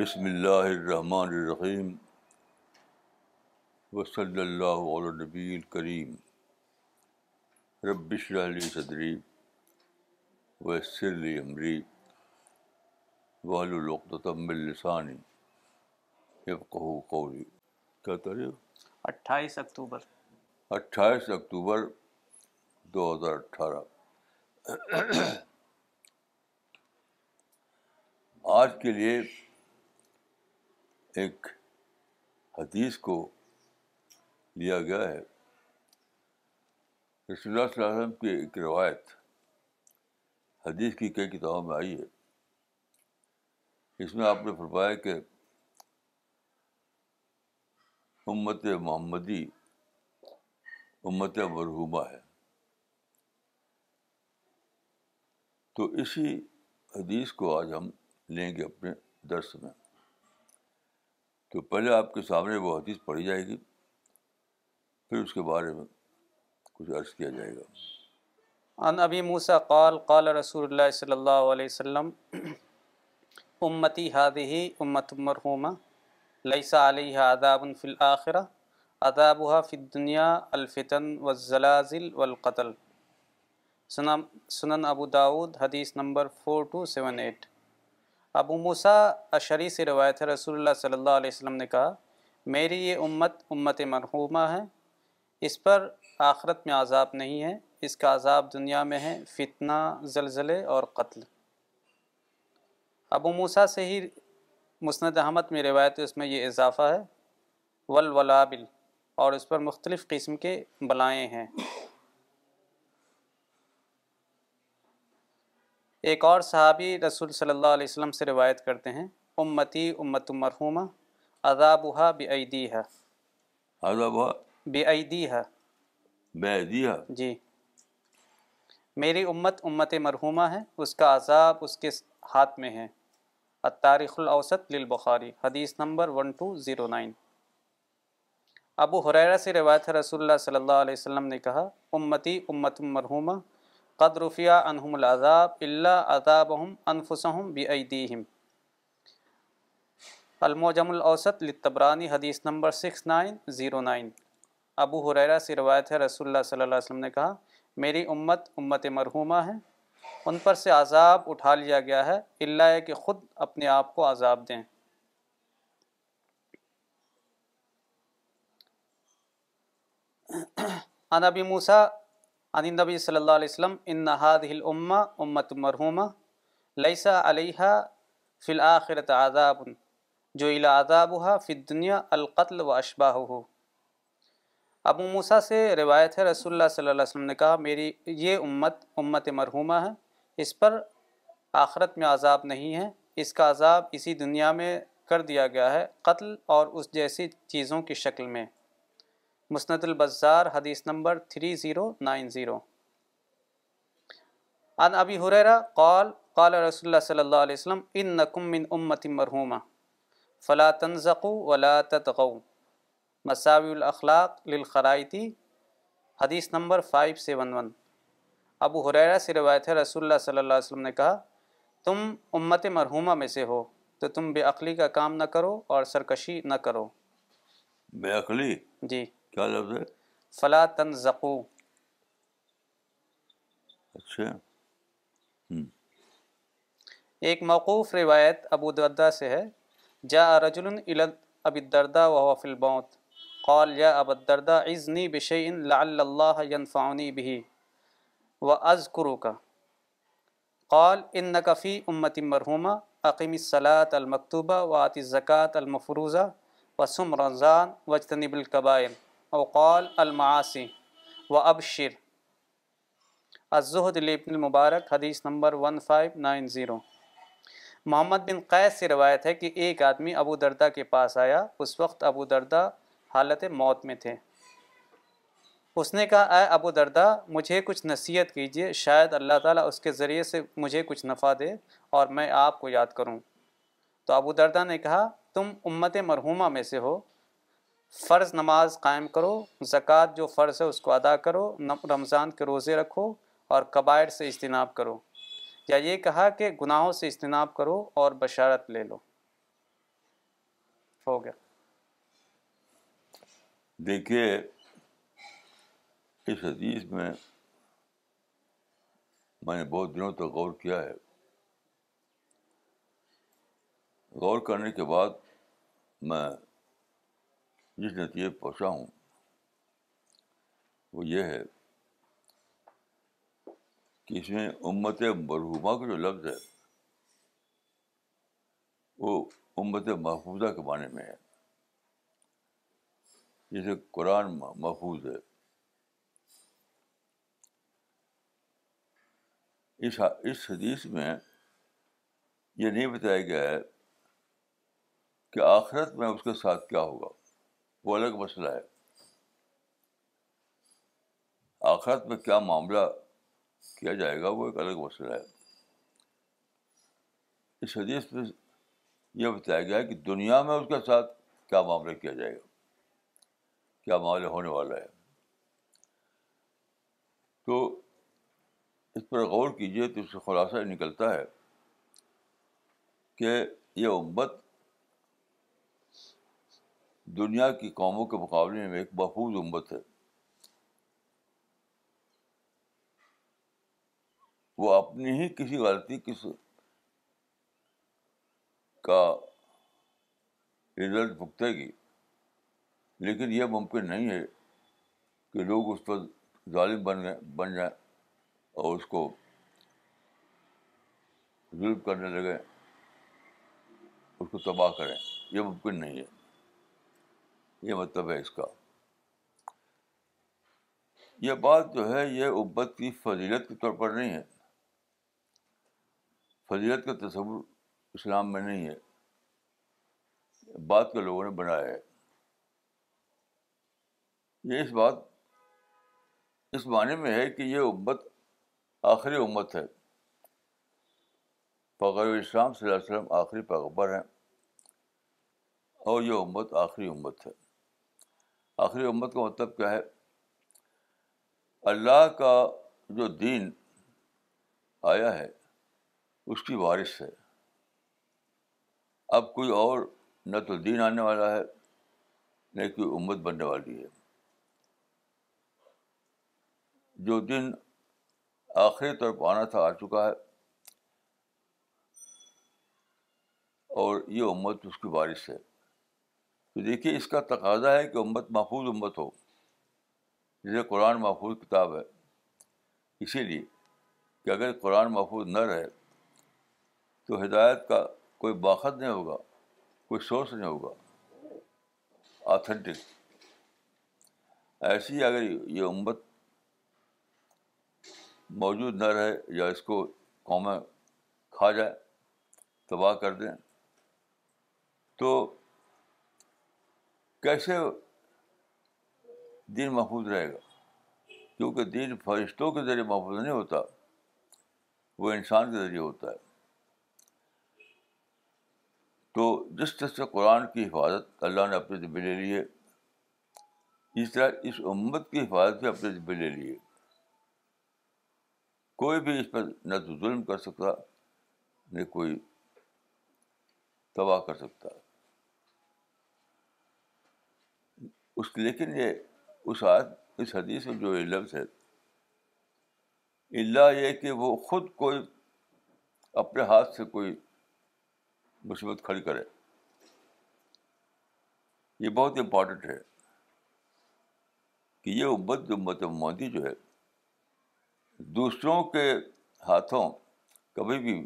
بسم اللہ الرحمن الرحیم و صلی علیہ نبی الکریم ربش علی صدری وسر امری وقت قولی کیا تاریخ اٹھائیس اکتوبر اٹھائیس اکتوبر دو ہزار اٹھارہ آج کے لیے ایک حدیث کو لیا گیا ہے رسول اللہ صلی اللہ علیہ وسلم کی ایک روایت حدیث کی کئی کتابوں میں آئی ہے اس میں آپ نے فرمایا کہ امت محمدی امت مرحوما ہے تو اسی حدیث کو آج ہم لیں گے اپنے درس میں تو پہلے آپ کے سامنے وہ حدیث پڑھی جائے گی پھر اس کے بارے میں کچھ عرض کیا جائے گا ان ابی موسا قال قال رسول اللہ صلی اللہ علیہ وسلم امتی هذه امت مرحومہ لئیسا علیہ فی الدنیا الفتن و ضلازل سنن ابو داود حدیث number four two seven eight Abu Musa روایت ہے رسول اللہ صلی اللہ علیہ وسلم نے کہا میری یہ امت امت مرحومہ ہے اس پر آخرت میں عذاب نہیں ہے اس کا عذاب دنیا میں ہے فتنہ زلزلے اور قتل ابو موسا سے ہی مسند احمد میں روایت اس میں یہ اضافہ ہے ولولابل اور اس پر مختلف قسم کے بلائیں ہیں ایک اور صحابی رسول صلی اللہ علیہ وسلم سے روایت کرتے ہیں امتی امت مرحومہ بے عیدی ہا بے بےعیدی ہا جی میری امت امت مرحومہ ہے اس کا عذاب اس کے ہاتھ میں ہے تاریخ الاوسط للبخاری حدیث number one two zero nine Abu Hurairah سے روایت ہے رسول اللہ صلی اللہ علیہ وسلم نے کہا امتی امت مرحومہ قد انہم العذاب اللہ عذابہم انفسہم الموجم الاوسط للتبرانی حدیث نمبر 6909 ابو حریرہ سے روایت ہے رسول اللہ صلی اللہ علیہ وسلم نے کہا میری امت امت مرحومہ ہے ان پر سے عذاب اٹھا لیا گیا ہے اللہ کہ خود اپنے آپ کو عذاب دیں انبی موسیٰ نبی صلی اللہ علیہ وسلم هذه ہلّا امت مرحومہ لئیسا علیہ فی الآخرت آذاب جو الزاب ہا فد دنیا القتل و اشباہ ہو ابوموسا سے روایت ہے رسول اللہ صلی اللہ علیہ وسلم نے کہا میری یہ امت امت مرحومہ ہے اس پر آخرت میں عذاب نہیں ہے اس کا عذاب اسی دنیا میں کر دیا گیا ہے قتل اور اس جیسی چیزوں کی شکل میں مسند البزار حدیث نمبر 3090 عن ابی حریرہ قال قال رسول اللہ صلی اللہ علیہ وسلم انکم من امت مرحومہ فلا تنزقوا ولا غو مساوی الاخلاق للخرائطی حدیث نمبر 5711 ابو حریرہ سے روایت ہے رسول اللہ صلی اللہ علیہ وسلم نے کہا تم امت مرحومہ میں سے ہو تو تم بے عقلی کا کام نہ کرو اور سرکشی نہ کرو بے عقلی جی فلا تنزقو اچھا ایک موقوف روایت ابو دردا سے ہے جا دردا و وفل بوت قول یا ابد دردہ عزنی بشعین لال اللہ فاونی بھی و از کرو کا قال ان نقفی امتی مرحومہ عقیمی صلاۃ المکتوبہ وعاطی زکوٰۃ المفروضہ و سم رمضان وطت نب القبائل اوقال المعاصی و ابشر لبن المبارک حدیث number one nine zero Muhammad bin Qais سے روایت ہے کہ ایک آدمی ابو دردہ کے پاس آیا اس وقت ابو دردہ حالت موت میں تھے اس نے کہا اے ابو دردہ مجھے کچھ نصیحت کیجیے شاید اللہ تعالیٰ اس کے ذریعے سے مجھے کچھ نفع دے اور میں آپ کو یاد کروں تو ابو دردہ نے کہا تم امت مرحومہ میں سے ہو فرض نماز قائم کرو زکوٰۃ جو فرض ہے اس کو ادا کرو رمضان کے روزے رکھو اور قبائر سے اجتناب کرو یا یہ کہا کہ گناہوں سے اجتناب کرو اور بشارت لے لو ہو گیا دیکھیے اس حدیث میں میں نے بہت دنوں تک غور کیا ہے غور کرنے کے بعد میں جس نتیجے پہنچا ہوں وہ یہ ہے کہ اس میں امت مرحومہ کا جو لفظ ہے وہ امت محفوظہ کے معنی میں ہے جسے قرآن محفوظ ہے اس اس حدیث میں یہ نہیں بتایا گیا ہے کہ آخرت میں اس کے ساتھ کیا ہوگا وہ الگ مسئلہ ہے آخرت میں کیا معاملہ کیا جائے گا وہ ایک الگ مسئلہ ہے اس حدیث میں یہ بتایا گیا کہ دنیا میں اس کے ساتھ کیا معاملہ کیا جائے گا کیا معاملہ ہونے والا ہے تو اس پر غور کیجیے تو اس سے خلاصہ نکلتا ہے کہ یہ امت دنیا کی قوموں کے مقابلے میں ایک محفوظ امت ہے وہ اپنی ہی کسی غلطی کس کا رزلٹ بھگتے گی لیکن یہ ممکن نہیں ہے کہ لوگ اس پر ظالم بن گئے بن جائیں اور اس کو ظلم کرنے لگیں اس کو تباہ کریں یہ ممکن نہیں ہے یہ مطلب ہے اس کا یہ بات جو ہے یہ ابت کی فضیلت کے طور پر نہیں ہے فضیلت کا تصور اسلام میں نہیں ہے بات کے لوگوں نے بنایا ہے یہ اس بات اس معنی میں ہے کہ یہ ابت آخری امت ہے پغر اسلام صلی اللہ علیہ وسلم آخری پیغبر ہیں اور یہ امت آخری امت ہے آخری امت کا مطلب کیا ہے اللہ کا جو دین آیا ہے اس کی وارث ہے اب کوئی اور نہ تو دین آنے والا ہے نہ کوئی امت بننے والی ہے جو دن آخری طور پر آنا تھا آ چکا ہے اور یہ امت اس کی بارش ہے تو دیکھیے اس کا تقاضا ہے کہ امت محفوظ امت ہو جیسے قرآن محفوظ کتاب ہے اسی لیے کہ اگر قرآن محفوظ نہ رہے تو ہدایت کا کوئی باخت نہیں ہوگا کوئی سورس نہیں ہوگا آتھینٹک ایسی اگر یہ امت موجود نہ رہے یا اس کو قومیں کھا جائے تباہ کر دیں تو کیسے دین محفوظ رہے گا کیونکہ دین فرشتوں کے ذریعے محفوظ نہیں ہوتا وہ انسان کے ذریعے ہوتا ہے تو جس طرح سے قرآن کی حفاظت اللہ نے اپنے ذبے لے لیے اس طرح اس امت کی حفاظت بھی اپنے ذبے لے لیے کوئی بھی اس پر نہ تو ظلم کر سکتا نہ کوئی تباہ کر سکتا ہے اس لیکن یہ اس آد اس حدیث میں جو لفظ ہے اللہ یہ کہ وہ خود کوئی اپنے ہاتھ سے کوئی مصیبت کھڑی کرے یہ بہت امپورٹنٹ ہے کہ یہ ابت جو مودی جو ہے دوسروں کے ہاتھوں کبھی بھی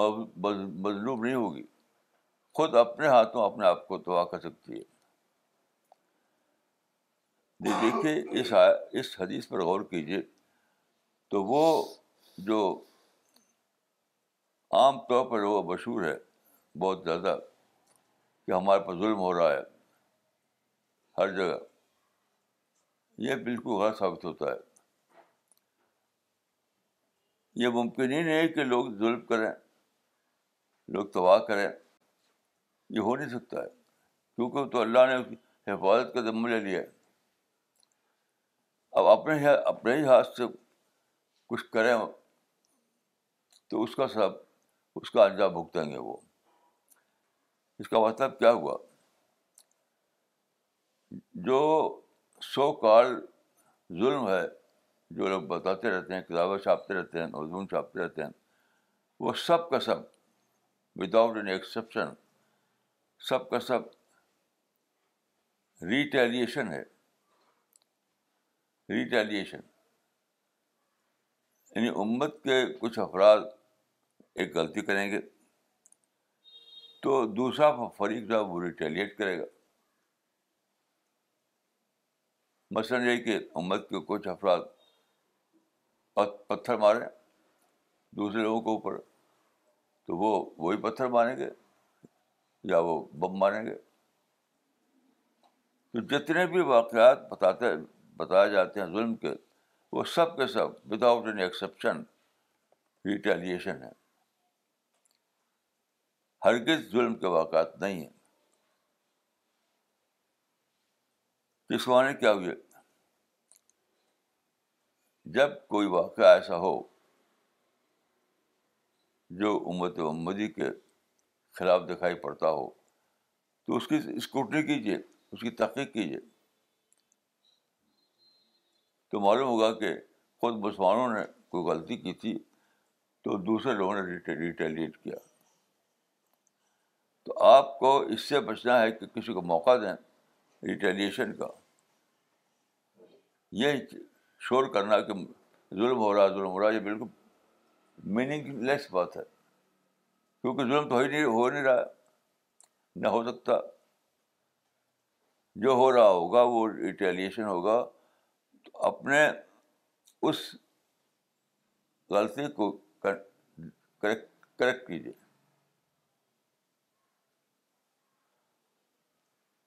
مظلوم نہیں ہوگی خود اپنے ہاتھوں اپنے آپ کو دعا کر سکتی جی، ہے دیکھیے اس حدیث پر غور کیجیے تو وہ جو عام طور پر وہ مشہور ہے بہت زیادہ کہ ہمارے پاس ظلم ہو رہا ہے ہر جگہ یہ بالکل غلط ثابت ہوتا ہے یہ ممکن ہی نہیں کہ لوگ ظلم کریں لوگ تباہ کریں یہ ہو نہیں سکتا ہے کیونکہ تو اللہ نے حفاظت کا ذمہ لے لیا ہے اب اپنے اپنے ہی ہاتھ سے کچھ کریں تو اس کا سب اس کا انجام بھگتیں گے وہ اس کا مطلب کیا ہوا جو سو کال ظلم ہے جو لوگ بتاتے رہتے ہیں کتابیں چھاپتے رہتے ہیں عزوم چھاپتے رہتے ہیں وہ سب کا سب وداؤٹ اینی ایکسیپشن سب کا سب ریٹیلیشن ہے ریٹیلیشن یعنی امت کے کچھ افراد ایک غلطی کریں گے تو دوسرا فریق جو ہے وہ ریٹیلیٹ کرے گا مثلاً یہ کہ امت کے کچھ افراد پتھر مارے دوسرے لوگوں کے اوپر تو وہ وہی پتھر ماریں گے یا وہ بم ماریں گے تو جتنے بھی واقعات بتاتے بتائے جاتے ہیں ظلم کے وہ سب کے سب without any exception retaliation ہے ہرگز ظلم کے واقعات نہیں ہیں اس معنی کیا ہوئے جب کوئی واقعہ ایسا ہو جو امت امدی کے خلاف دکھائی پڑتا ہو تو اس کی اسکوٹی کیجیے اس کی تحقیق کیجیے تو معلوم ہوگا کہ خود مسلمانوں نے کوئی غلطی کی تھی تو دوسرے لوگوں نے ریٹیلیٹ کیا تو آپ کو اس سے بچنا ہے کہ کسی کو موقع دیں ریٹیلیشن کا یہ شور کرنا کہ ظلم ہو رہا ظلم ہو رہا یہ بالکل میننگ لیس بات ہے کیونکہ ظلم تو ہی نہیں ہو نہیں رہا نہ ہو سکتا جو ہو رہا ہوگا وہ ریٹیلیشن ہوگا تو اپنے اس غلطی کو کریکٹ کریکٹ کیجیے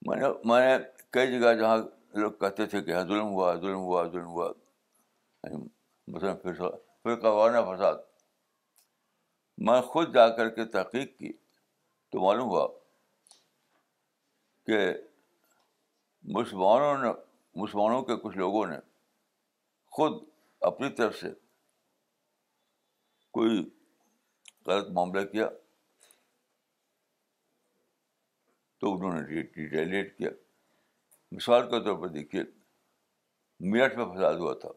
میں نے میں نے کئی جگہ جہاں لوگ کہتے تھے کہ ہاں، ظلم ہوا ظلم ہوا ظلم ہوا مثلاً پھر قوانہ فساد میں خود جا کر کے تحقیق کی تو معلوم ہوا کہ مسلمانوں نے مسلمانوں کے کچھ لوگوں نے خود اپنی طرف سے کوئی غلط معاملہ کیا تو انہوں نے کیا مثال کے طور پر دیکھیے میرٹھ میں فساد ہوا تھا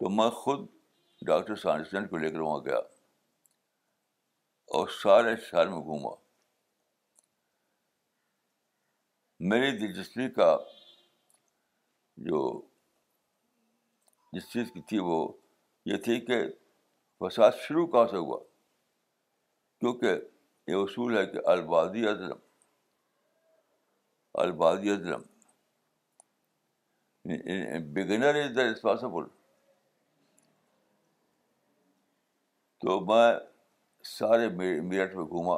تو میں خود ڈاکٹر سانسن کو لے کر وہاں گیا اور سارے شہر میں گھوما میری دلچسپی کا جو جس چیز کی تھی وہ یہ تھی کہ فساد شروع کہاں سے ہوا کیونکہ یہ اصول ہے کہ البادی اعظم البادی بگنر از دا ریسپانسبل تو میں سارے میرٹھ میں گھوما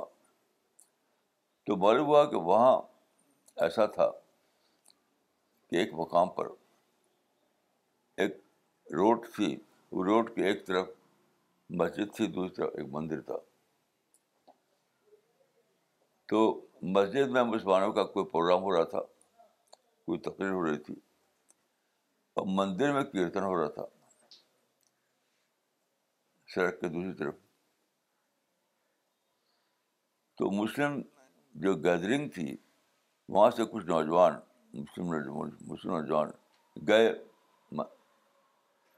تو معلوم ہوا کہ وہاں ایسا تھا کہ ایک مقام پر ایک روڈ تھی وہ روڈ کے ایک طرف مسجد تھی دوسری طرف ایک مندر تھا تو مسجد میں مسلمانوں کا کوئی پروگرام ہو رہا تھا کوئی تقریر ہو رہی تھی اور مندر میں کیرتن ہو رہا تھا سڑک کے دوسری طرف تو مسلم جو گیدرنگ تھی وہاں سے کچھ نوجوان مسلم مسلم نوجوان گئے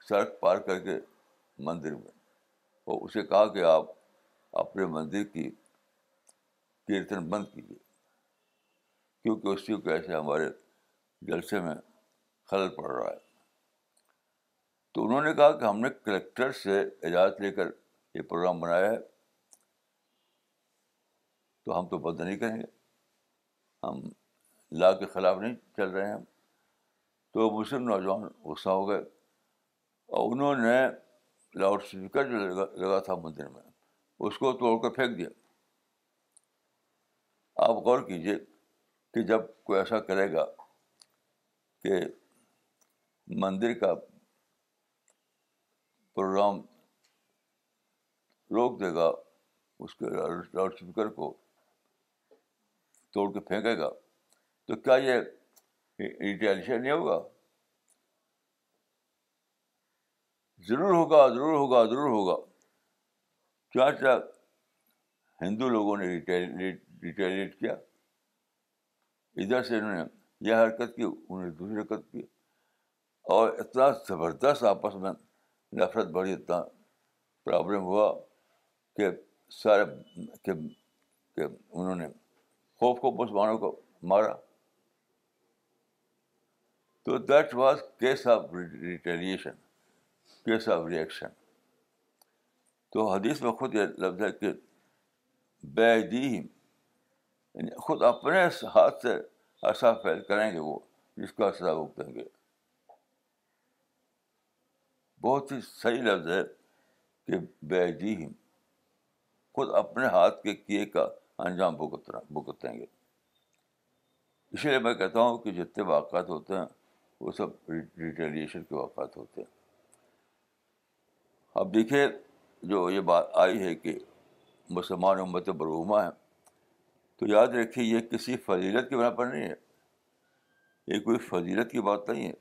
سڑک پار کر کے مندر میں اور اسے کہا کہ آپ اپنے مندر کی کیرتن بند کیجیے کیونکہ اسی ایسے ہمارے جلسے میں خلل پڑ رہا ہے تو انہوں نے کہا کہ ہم نے کلکٹر سے اجازت لے کر یہ پروگرام بنایا ہے تو ہم تو بند نہیں کریں گے ہم لا کے خلاف نہیں چل رہے ہیں تو مسلم نوجوان غصہ ہو گئے اور انہوں نے لاؤڈ اسپیکر جو لگا لگا تھا مندر میں اس کو توڑ کر پھینک دیا آپ غور کیجیے کہ جب کوئی ایسا کرے گا کہ مندر کا پروگرام روک دے گا اس کے لاؤڈ اسپیکر کو توڑ کے پھینکے گا تو کیا یہ ریٹیلیشن نہیں ہوگا ضرور ہوگا ضرور ہوگا ضرور ہوگا کیا کیا ہندو لوگوں نے ریٹیلیٹ کیا ادھر سے انہوں نے یہ حرکت کی انہوں نے دوسری حرکت کی اور اتنا زبردست آپس میں نفرت بڑی اتنا پرابلم ہوا کہ سارے کہ انہوں نے پوپ کو مسلمانوں کو مارا تو that was case of retaliation case of reaction تو حدیث میں خود یہ لفظ ہے کہ بے دیم یعنی خود اپنے ہاتھ سے ایسا فیل کریں گے وہ جس کا سزا بھگتیں گے بہت ہی صحیح لفظ ہے کہ بے دیم خود اپنے ہاتھ کے کیے کا انجام بکترا بھگتیں گے اسی لیے میں کہتا ہوں کہ جتنے واقعات ہوتے ہیں وہ سب ریٹیلیشن کے واقعات ہوتے ہیں اب دیکھیے جو یہ بات آئی ہے کہ مسلمان امت برعما ہے تو یاد رکھیے یہ کسی فضیلت کے پر نہیں ہے یہ کوئی فضیلت کی بات نہیں ہے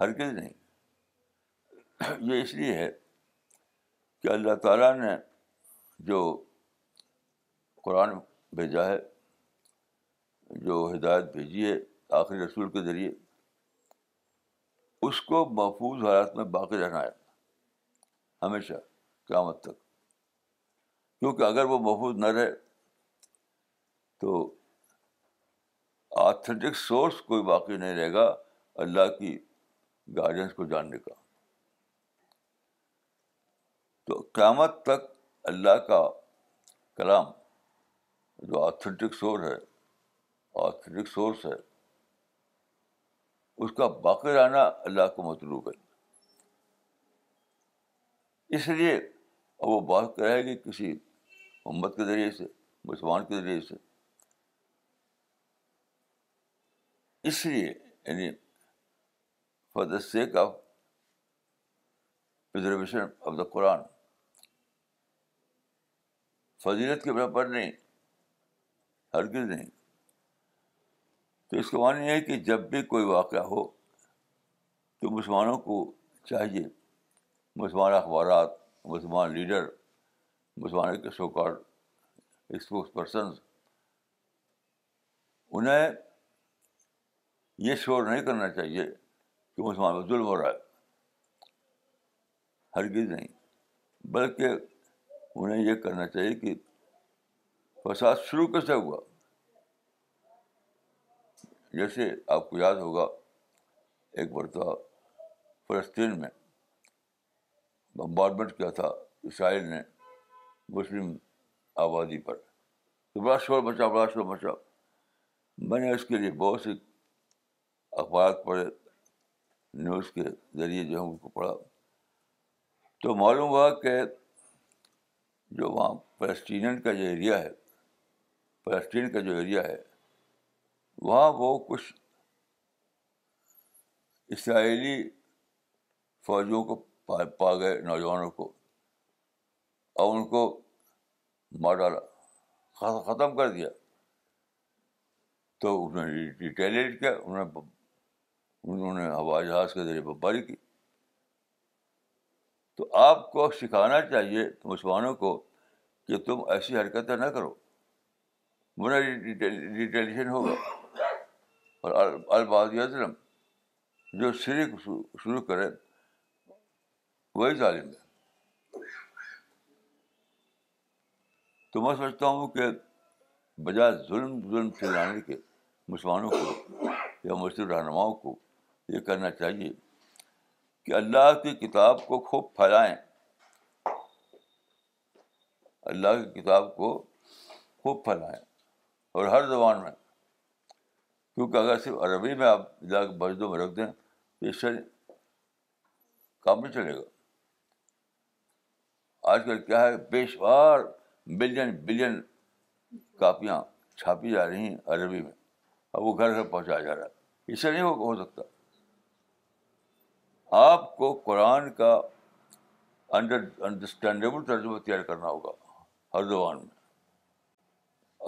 ہر نہیں یہ اس لیے ہے کہ اللہ تعالیٰ نے جو قرآن بھیجا ہے جو ہدایت بھیجی ہے آخری رسول کے ذریعے اس کو محفوظ حالات میں باقی رہنا ہے ہمیشہ قیامت تک کیونکہ اگر وہ محفوظ نہ رہے تو آتھینٹک سورس کوئی باقی نہیں رہے گا اللہ کی گائیڈنس کو جاننے کا تو قیامت تک اللہ کا کلام جو آتھینٹک سور ہے آتھینٹک سورس ہے اس کا باقی رہنا اللہ کو مطلوب ہے اس لیے اب وہ بات کرے گی کسی امت کے ذریعے سے مسلمان کے ذریعے سے اس لیے یعنی فار آف سے آف دا قرآن فضیلت کے برابر نہیں ہرگز نہیں تو اس کا معنی یہ ہے کہ جب بھی کوئی واقعہ ہو تو مسلمانوں کو چاہیے مسلمان اخبارات مسلمان لیڈر مسلمانوں کے سوکار اسپوکس پرسنس انہیں یہ شور نہیں کرنا چاہیے کہ مسلمان میں ظلم ہو رہا ہے ہرگز نہیں بلکہ انہیں یہ کرنا چاہیے کہ فساد شروع کیسے ہوا جیسے آپ کو یاد ہوگا ایک مرتبہ فلسطین میں بمبارمنٹ کیا تھا اسرائیل نے مسلم آبادی پر تو بڑا شور مچا بڑا شور مچا میں نے اس کے لیے بہت سے اخبارات پڑھے نیوز کے ذریعے جو ان کو پڑھا تو معلوم ہوا کہ جو وہاں فلسطین کا جو ایریا ہے فلسطین کا جو ایریا ہے وہاں وہ کچھ اسرائیلی فوجیوں کو پا پا گئے نوجوانوں کو اور ان کو مار ڈالا ختم کر دیا تو انہوں نے ڈیٹیلیٹ کیا انہوں نے انہوں نے ہوائی جہاز کے ذریعے بمباری کی تو آپ کو سکھانا چاہیے مسلمانوں کو کہ تم ایسی حرکتیں نہ کرو من ریٹیلیشن ہوگا اور اظلم جو شرک شروع کرے وہی ظالم ہے تو میں سوچتا ہوں کہ بجائے ظلم ظلم سے لانے کے مسلمانوں کو یا مسلم رہنماؤں کو یہ کرنا چاہیے کہ اللہ کی کتاب کو خوب پھیلائیں اللہ کی کتاب کو خوب پھیلائیں اور ہر زبان میں کیونکہ اگر صرف عربی میں آپ کے مسجدوں میں رکھ دیں تو اس سے کام نہیں چلے گا آج کل کیا ہے بے شمار بلین بلین کاپیاں چھاپی جا رہی ہیں عربی میں اب وہ گھر گھر پہنچایا جا رہا ہے اس سے نہیں ہو سکتا آپ کو قرآن کا انڈر انڈرسٹینڈیبل ترجمہ تیار کرنا ہوگا ہر زبان میں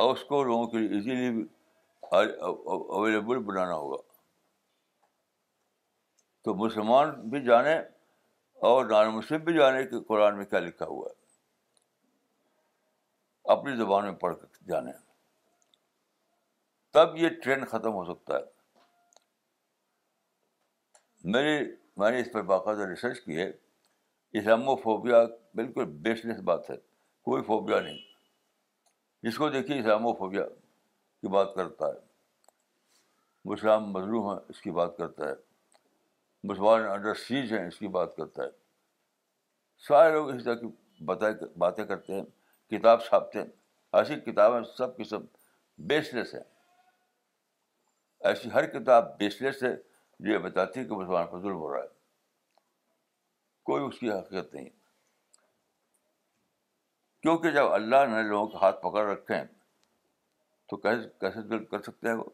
اور اس کو لوگوں کے لیے ایزیلی بھی اویلیبل بنانا ہوگا تو مسلمان بھی جانے اور نان مسلم بھی جانے کہ قرآن میں کیا لکھا ہوا ہے اپنی زبان میں پڑھ کر جانے تب یہ ٹرین ختم ہو سکتا ہے میری میں نے اس پر باقاعدہ ریسرچ کی ہے اسلام و فوبیا بالکل بیسلیس بات ہے کوئی فوبیا نہیں جس کو دیکھیے اسلام و فوبیا کی بات کرتا ہے مسلم مظلوم ہیں اس کی بات کرتا ہے مسلمان انڈر سیج ہیں اس کی بات کرتا ہے سارے لوگ اسی طرح کی بتائے باتیں کرتے ہیں کتاب چھاپتے ہیں ایسی کتابیں سب سب بیس لیس ہیں ایسی ہر کتاب بیس لیس ہے جو یہ بتاتی ہے کہ مسلمان کو ظلم ہو رہا ہے کوئی اس کی حقیقت نہیں کیونکہ جب اللہ نے لوگوں کے ہاتھ پکڑ رکھے ہیں تو کیسے کیسے دل کر سکتے ہیں وہ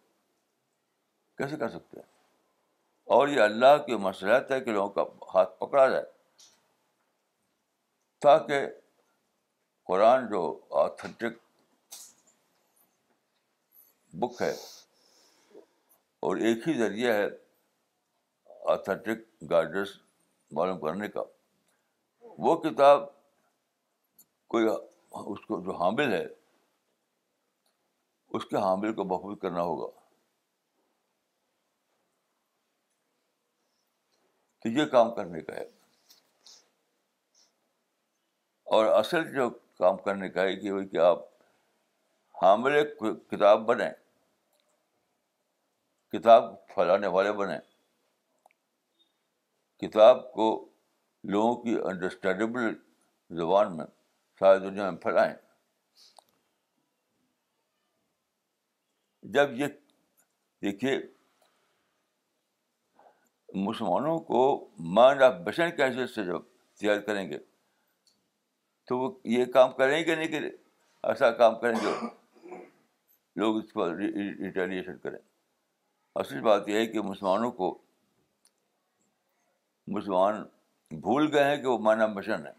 کیسے کر سکتے ہیں اور یہ اللہ کی مسئلہ ہے کہ لوگوں کا ہاتھ پکڑا جائے تاکہ قرآن جو آتھینٹک بک ہے اور ایک ہی ذریعہ ہے آتھینٹک گائڈنس معلوم کرنے کا وہ کتاب کوئی اس کو جو حامل ہے اس کے حامل کو محفوظ کرنا ہوگا تو یہ کام کرنے کا ہے اور اصل جو کام کرنے کا ہے کہ وہ کہ آپ حامل کتاب بنیں کتاب پھیلانے والے بنیں کتاب کو لوگوں کی انڈرسٹینڈیبل زبان میں ساری دنیا میں پھیلائیں جب یہ دیکھیے مسلمانوں کو مان آف بشن کی حیثیت سے جب تیار کریں گے تو وہ یہ کام کریں گے نہیں کہ ایسا کام کریں جو لوگ اس پر ریٹیلیشن کریں اصل بات یہ ہے کہ مسلمانوں کو مسلمان بھول گئے ہیں کہ وہ مان آف بشن ہے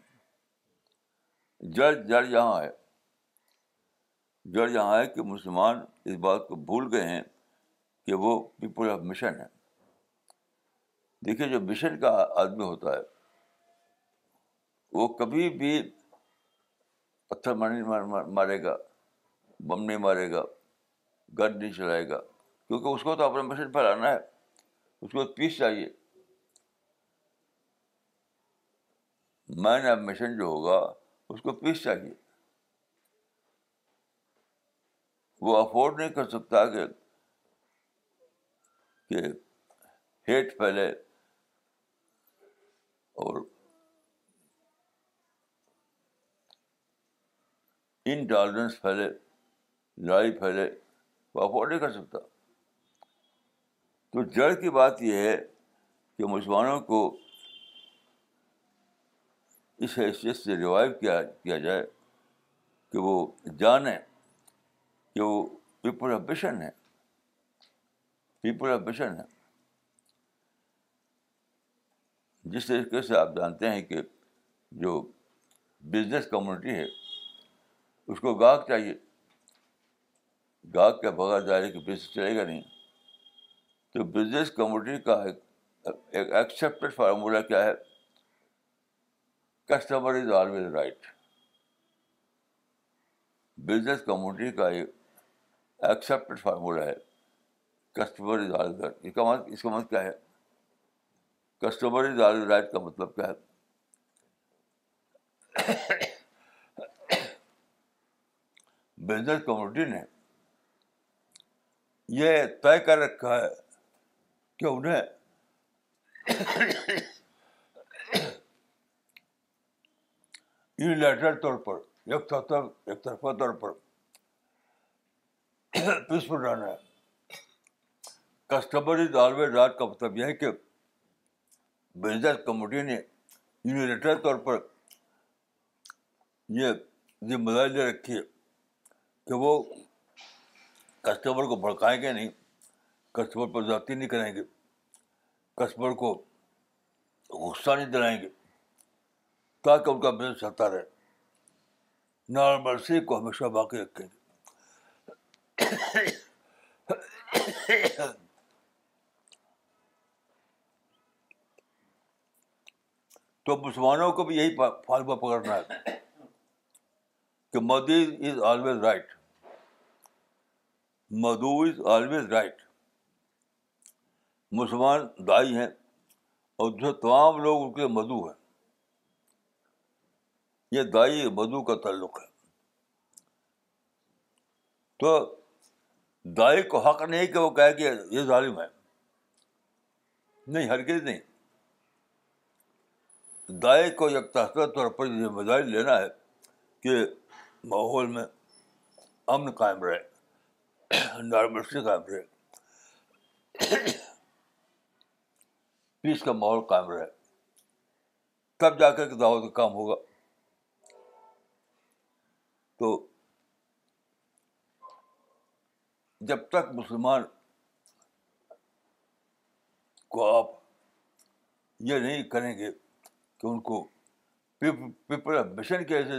جڑ جڑ یہاں ہے جڑ یہاں ہے کہ مسلمان اس بات کو بھول گئے ہیں کہ وہ پیپل آف مشن ہے دیکھیے جو مشن کا آدمی ہوتا ہے وہ کبھی بھی پتھر مارے گا بم نہیں مارے گا گڈ نہیں چلائے گا کیونکہ اس کو تو اپنا مشن پھیلانا ہے اس کو پیس چاہیے مین آف مشن جو ہوگا اس کو پیس چاہیے وہ افورڈ نہیں کر سکتا کہ ہیٹ پھیلے اور انٹالرنس پھیلے لڑائی پھیلے وہ افورڈ نہیں کر سکتا تو جڑ کی بات یہ ہے کہ مسلمانوں کو اس حیثیت سے ریوائو کیا کیا جائے کہ وہ جانیں کہ وہ پیپل آف مشن ہے پیپل آف ہے جس طریقے سے آپ جانتے ہیں کہ جو بزنس کمیونٹی ہے اس کو گاہک چاہیے گاہک کے بغیر جائے کہ بزنس چلے گا نہیں تو بزنس کمیونٹی کا ایک ایکسیپٹیڈ فارمولہ کیا ہے customer is always right business community کا یہ ایکسیپٹڈ فارمولا ہے کسٹمر از آلویز رائٹ اس کا مطلب اس کا مطلب کیا ہے کسٹمر از آلویز رائٹ کا مطلب کیا ہے بزنس کمیونٹی نے یہ طے کر رکھا ہے کہ انہیں یونیلیٹرل طور پر یک طرف طرفہ طور پر پیسفل رہنا ہے کسٹمر از آلویز رات کا مطلب یہ ہے کہ بزنس کمیٹی نے یونیلیٹرل طور پر یہ ذمہ داری لے رکھی ہے کہ وہ کسٹمر کو بھڑکائیں گے نہیں کسٹمر پر ذاتی نہیں کریں گے کسٹمر کو غصہ نہیں دلائیں گے تاکہ ان کا بزنس چلتا رہے نارمر کو ہمیشہ باقی رکھیں گے تو مسلمانوں کو بھی یہی فاطو پکڑنا ہے کہ Modi is always right Modi is always right مسلمان دائی ہیں اور جو تمام لوگ ان کے مدو ہیں یہ دائی مدو کا تعلق ہے تو دائی کو حق نہیں کہ وہ کہے کہ یہ ظالم ہے نہیں ہرگز نہیں دائیں کو یک طاقت طور پر ذمہ داری لینا ہے کہ ماحول میں امن قائم رہے نارمل قائم رہے پیس کا ماحول قائم رہے تب جا کر کے دعوت کا کام ہوگا تو جب تک مسلمان کو آپ یہ نہیں کریں گے کہ ان کو پیپل آف مشن کے ایسے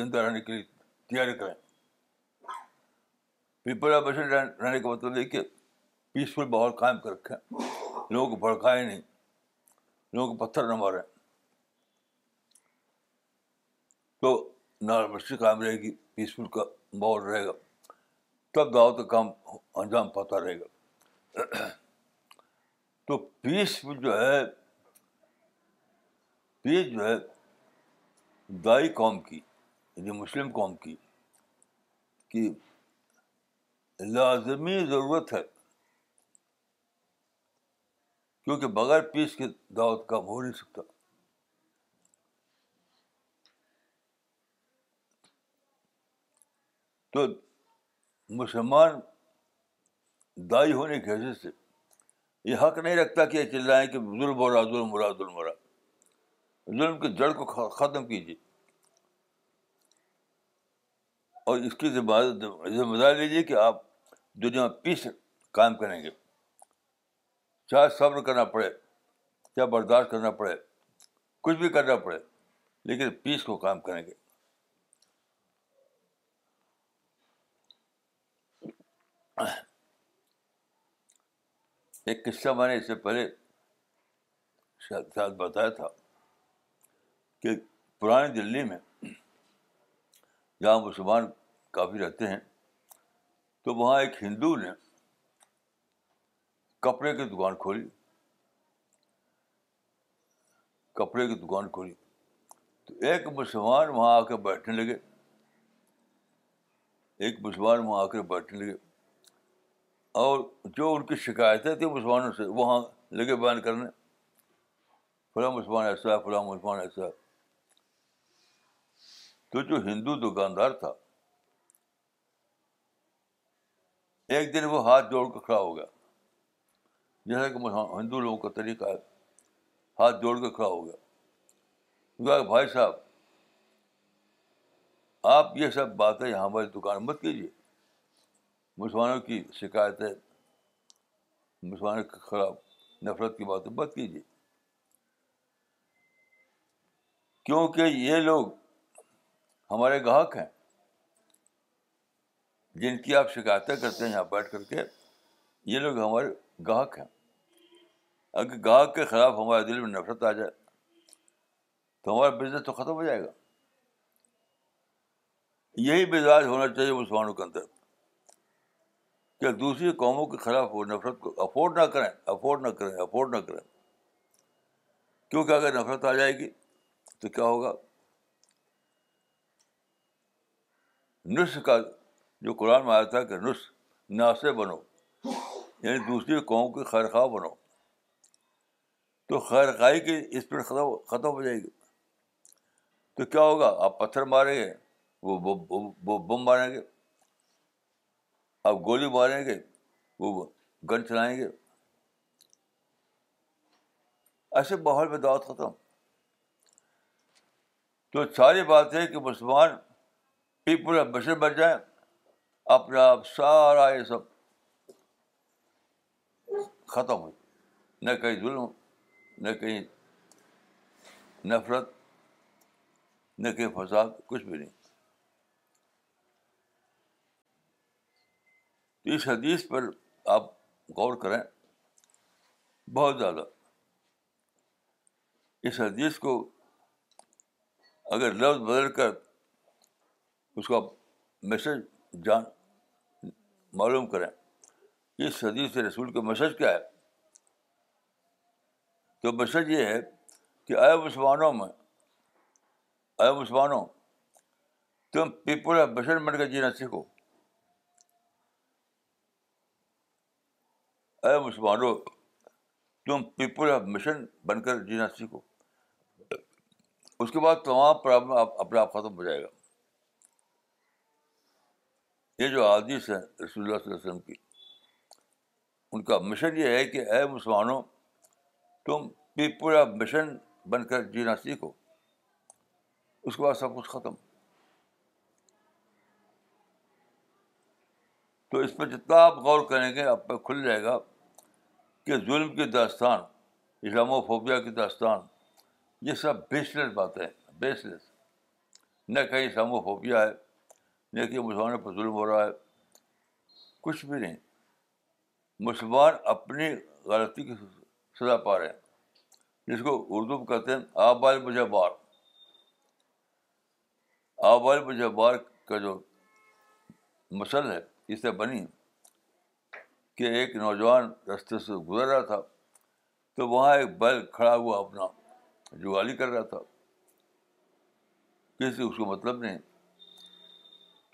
زندہ رہنے کے لیے تیاری کریں پیپل آف مشن رہنے کا مطلب یہ کہ پیسفل ماحول قائم کر رکھیں لوگوں کو بھڑکائے نہیں لوگوں کو پتھر نہ ماریں تو نارمسی قائم رہے گی پیسفل کا ماحول رہے گا تب دعوت کا کام انجام پاتا رہے گا تو پیس جو ہے پیس جو ہے دائی قوم کی یعنی مسلم قوم کی کہ لازمی ضرورت ہے کیونکہ بغیر پیس کے دعوت کام ہو نہیں سکتا تو مسلمان دائی ہونے کی حیثیت سے یہ حق نہیں رکھتا کہ یہ چلائیں کہ ظلم ہو رہا ظلم ہو رہا ظلم ہو رہا ظلم کی جڑ کو ختم کیجیے اور اس کی ذمہ دار لیجیے کہ آپ دنیا میں پیس قائم کریں گے چاہے صبر کرنا پڑے چاہے برداشت کرنا پڑے کچھ بھی کرنا پڑے لیکن پیس کو کام کریں گے ایک قصہ میں نے اس سے پہلے شاید بتایا تھا کہ پرانی دلی میں جہاں مسلمان کافی رہتے ہیں تو وہاں ایک ہندو نے کپڑے کی دکان کھولی کپڑے کی دکان کھولی تو ایک مسلمان وہاں آ کے بیٹھنے لگے ایک مسلمان وہاں آ کر بیٹھنے لگے اور جو ان کی شکایتیں تھیں مسلمانوں سے وہاں لگے بیان کرنے فلاں مسلمان ایسا فلاں مسلمان ایسا تو جو ہندو دکاندار تھا ایک دن وہ ہاتھ جوڑ کر کھڑا ہو گیا جیسا کہ ہندو لوگوں کا طریقہ ہے ہاتھ جوڑ کے کھڑا ہو گیا بھائی صاحب آپ یہ سب باتیں یہاں ہماری دکان مت کیجیے مسلمانوں کی شکایتیں مسلمانوں کے خلاف نفرت کی بات بت کیجیے کیونکہ یہ لوگ ہمارے گاہک ہیں جن کی آپ شکایتیں کرتے ہیں یہاں بیٹھ کر کے یہ لوگ ہمارے گاہک ہیں اگر گاہک کے خلاف ہمارے دل میں نفرت آ جائے تو ہمارا بزنس تو ختم ہو جائے گا یہی بزاج ہونا چاہیے مسلمانوں کے اندر کہ دوسری قوموں کے خلاف وہ نفرت کو افورڈ نہ کریں افورڈ نہ کریں افورڈ نہ کریں کیونکہ اگر نفرت آ جائے گی تو کیا ہوگا نسخ کا جو قرآن میں آیا تھا کہ نسخ ناسے بنو یعنی دوسری قوموں کے خیر خواہ بنو تو خیر خائی کی اسپیڈ ختم ختم ہو جائے گی تو کیا ہوگا آپ پتھر ماریں گے وہ بم ماریں گے آپ گولی ماریں گے وہ گن چلائیں گے ایسے ماحول میں دعوت ختم تو ساری بات ہے کہ مسلمان پیپل آف مشن بن جائیں اپنے آپ سارا یہ سب ختم ہو نہ کہیں ظلم نہ کہیں نفرت نہ کہیں فساد کچھ بھی نہیں تو اس حدیث پر آپ غور کریں بہت زیادہ اس حدیث کو اگر لفظ بدل کر اس کا میسج جان معلوم کریں اس حدیث سے رسول کا میسج کیا ہے تو میسج یہ ہے کہ اے مسلمانوں میں اے مسلمانوں تم پیپل آف بشر منگا کر جینا سیکھو اے مسلمانوں تم پیپل آف مشن بن کر جینا سیکھو اس کے بعد تمام پرابلم اپنے آپ ختم ہو جائے گا یہ جو عادیث ہیں رسول اللہ صلی اللہ علیہ وسلم کی ان کا مشن یہ ہے کہ اے مسلمانوں تم پیپل آف مشن بن کر جینا سیکھو اس کے بعد سب کچھ ختم تو اس پہ جتنا آپ غور کریں گے آپ پہ کھل جائے گا کہ ظلم کی داستان اسلام و فوبیا کی داستان یہ سب بیس لیس باتیں ہیں بیس لیس نہ کہیں اسلام و فوبیا ہے نہ کہ مسلمانوں پر ظلم ہو رہا ہے کچھ بھی نہیں مسلمان اپنی غلطی کی سزا پا رہے ہیں جس کو اردو میں کہتے ہیں آباد مجھے بار آبال مجھے بار کا جو مسل ہے اس سے بنی کہ ایک نوجوان رستے سے گزر رہا تھا تو وہاں ایک بیل کھڑا ہوا اپنا جوالی کر رہا تھا کسی اس کو مطلب نہیں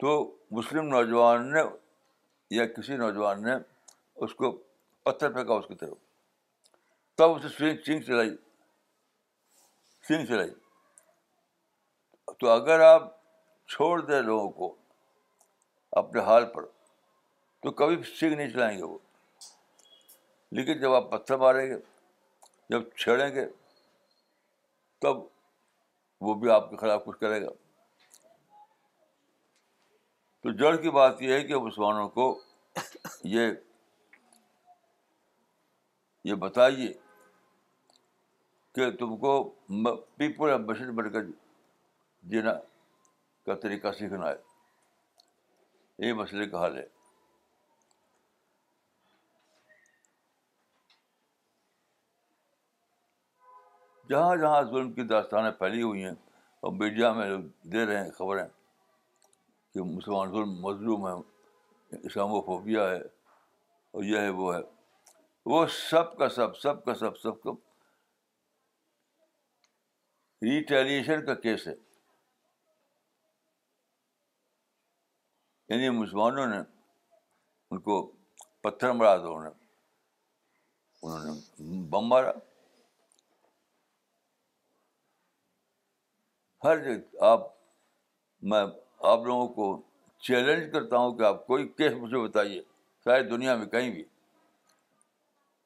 تو مسلم نوجوان نے یا کسی نوجوان نے اس کو پتھر پھینکا اس کی طرف تب اسے سوئنگ چنگ چلائی سوئنگ چلائی تو اگر آپ چھوڑ دیں لوگوں کو اپنے حال پر تو کبھی سیکھ نہیں چلائیں گے وہ لیکن جب آپ پتھر ماریں گے جب چھیڑیں گے تب وہ بھی آپ کے خلاف کچھ کرے گا تو جڑ کی بات یہ ہے کہ مسلمانوں کو یہ یہ بتائیے کہ تم کو پیپل اور بشت بن کر جینا کا طریقہ سیکھنا ہے یہ مسئلے کا حل ہے جہاں جہاں ظلم کی داستانیں پھیلی ہوئی ہیں اور میڈیا میں لوگ دے رہے ہیں خبریں کہ مسلمان ظلم مظلوم ہے اسلام و فوبیا ہے اور یہ ہے وہ ہے وہ سب کا سب سب کا سب سب کا ریٹیلیشن کا کیس ہے یعنی مسلمانوں نے ان کو پتھر مرا انہوں نے انہوں نے بم مارا ہر جگہ آپ میں آپ لوگوں کو چیلنج کرتا ہوں کہ آپ کوئی کیس مجھے بتائیے ساری دنیا میں کہیں بھی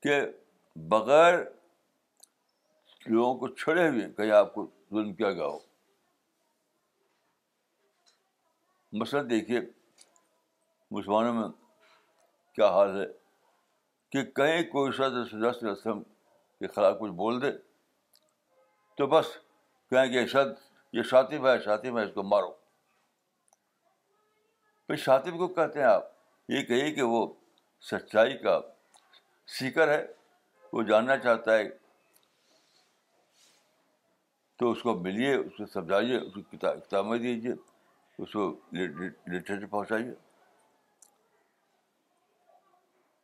کہ بغیر لوگوں کو چھڑے ہوئے کہیں آپ کو ظلم کیا گیا ہو مثلاً دیکھیے مسلمانوں میں کیا حال ہے کہ کہیں کوئی شخص رسم کے خلاف کچھ بول دے تو بس کہیں گے شد یہ شاطف ہے شاطب ہے اس کو مارو پھر شاطب کو کہتے ہیں آپ یہ کہیے کہ وہ سچائی کا سیکر ہے وہ جاننا چاہتا ہے تو اس کو ملیے اس کو سمجھائیے اس کو کتابیں دیجیے اس کو لٹریچر پہنچائیے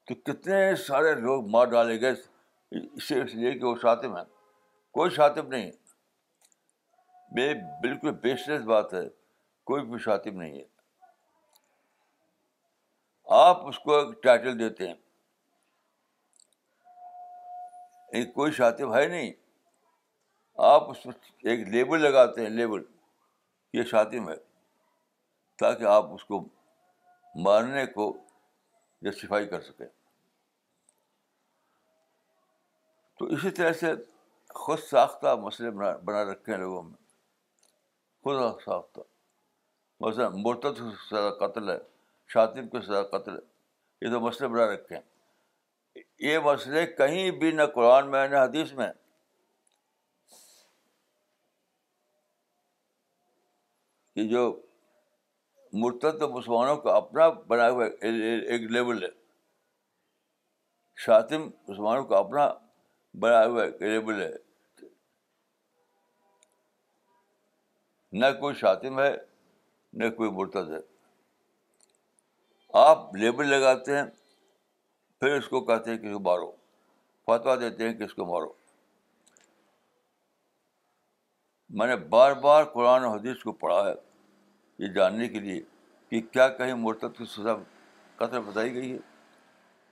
تو کتنے سارے لوگ مار ڈالے گئے اس لیے کہ وہ شاطم ہیں کوئی شاطم نہیں بے بالکل بیسلیس بات ہے کوئی بھی نہیں ہے آپ اس کو ایک ٹائٹل دیتے ہیں کوئی شاطب ہے نہیں آپ اس میں ایک لیبل لگاتے ہیں لیبل یہ شاطم ہے تاکہ آپ اس کو مارنے کو جسٹیفائی کر سکیں تو اسی طرح سے خود ساختہ مسئلے بنا رکھے ہیں لوگوں میں خود صاف تھا کو سزا قتل ہے شاطم کو سزا قتل ہے یہ تو مسئلے بنا رکھے ہیں یہ مسئلے کہیں بھی نہ قرآن میں نہ حدیث میں کہ جو مرتد مسلمانوں کا اپنا بنا ہوا ایک لیول ہے شاطم مسلمانوں کا اپنا بنا ہوا ایک لیول ہے نہ کوئی شاطم ہے نہ کوئی مرتد ہے آپ لیبل لگاتے ہیں پھر اس کو کہتے ہیں کہ کو مارو فتوا دیتے ہیں کہ اس کو مارو میں نے بار بار قرآن حدیث کو پڑھا ہے یہ جاننے کے لیے کہ کیا کہیں مرتب کی سزا قطر بتائی گئی ہے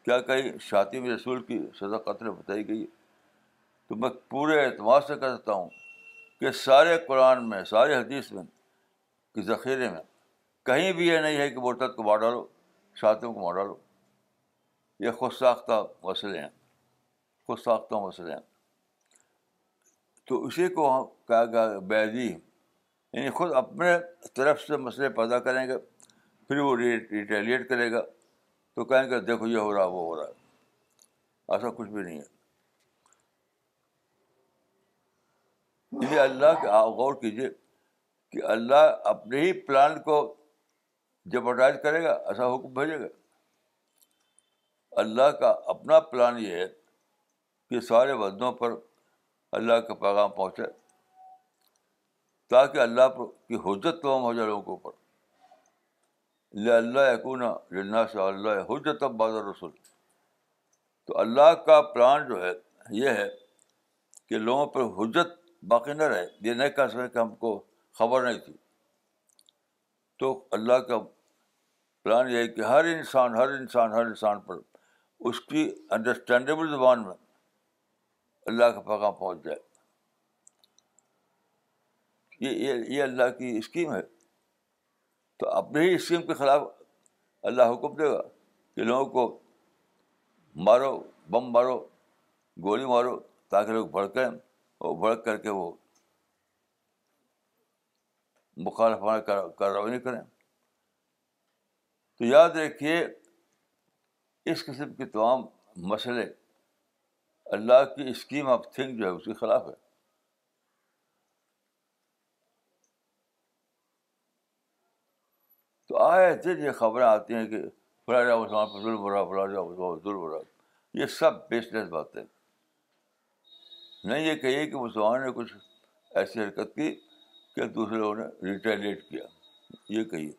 کیا کہیں شاطم رسول کی سزا قطر بتائی گئی ہے تو میں پورے اعتماد سے کہہ سکتا ہوں کہ سارے قرآن میں سارے حدیث میں کہ ذخیرے میں کہیں بھی یہ نہیں ہے کہ برتد کو مار ڈالو ساتھیوں کو مار ڈالو یہ خود ساختہ مسئلے ہیں خود ساختہ مسئلے ہیں تو اسی کو کہا گیا بیدی یعنی خود اپنے طرف سے مسئلے پیدا کریں گے پھر وہ ریٹیلیٹ کرے گا تو کہیں گے دیکھو یہ ہو رہا وہ ہو رہا ہے ایسا کچھ بھی نہیں ہے یہ اللہ کے غور کیجیے کہ اللہ اپنے ہی پلان کو جبرڈائز کرے گا ایسا حکم بھیجے گا اللہ کا اپنا پلان یہ ہے کہ سارے وزنوں پر اللہ کا پیغام پہنچے تاکہ اللہ پر کی حجت تمام ہو جائے لوگوں اوپر لہ اللہ کونہ لنا سے اللہ حجت اب رسول تو اللہ کا پلان جو ہے یہ ہے کہ لوگوں پر حجت باقی نہ رہے یہ نہیں کہہ سکے کہ ہم کو خبر نہیں تھی تو اللہ کا پلان یہ ہے کہ ہر انسان ہر انسان ہر انسان پر اس کی انڈرسٹینڈیبل زبان میں اللہ کا پیغام پہنچ جائے یہ اللہ کی اسکیم ہے تو اپنے ہی اسکیم کے خلاف اللہ حکم دے گا کہ لوگوں کو مارو بم مارو گولی مارو تاکہ لوگ بھڑکیں اور بھڑک کر کے وہ مخالف کارروائی نہیں کریں تو یاد رکھیے اس قسم کے تمام مسئلے اللہ کی اسکیم آف تھنک جو ہے اس کے خلاف ہے تو آئے تھے یہ خبریں آتی ہیں کہ فلاں فلاں ظلم ظلم ہو رہا ہو رہا یہ سب بیسلیس باتیں نہ یہ کہیے کہ مسلمان نے کچھ ایسی حرکت کی کہ دوسرے لوگوں نے ریٹیلیٹ کیا یہ کہیے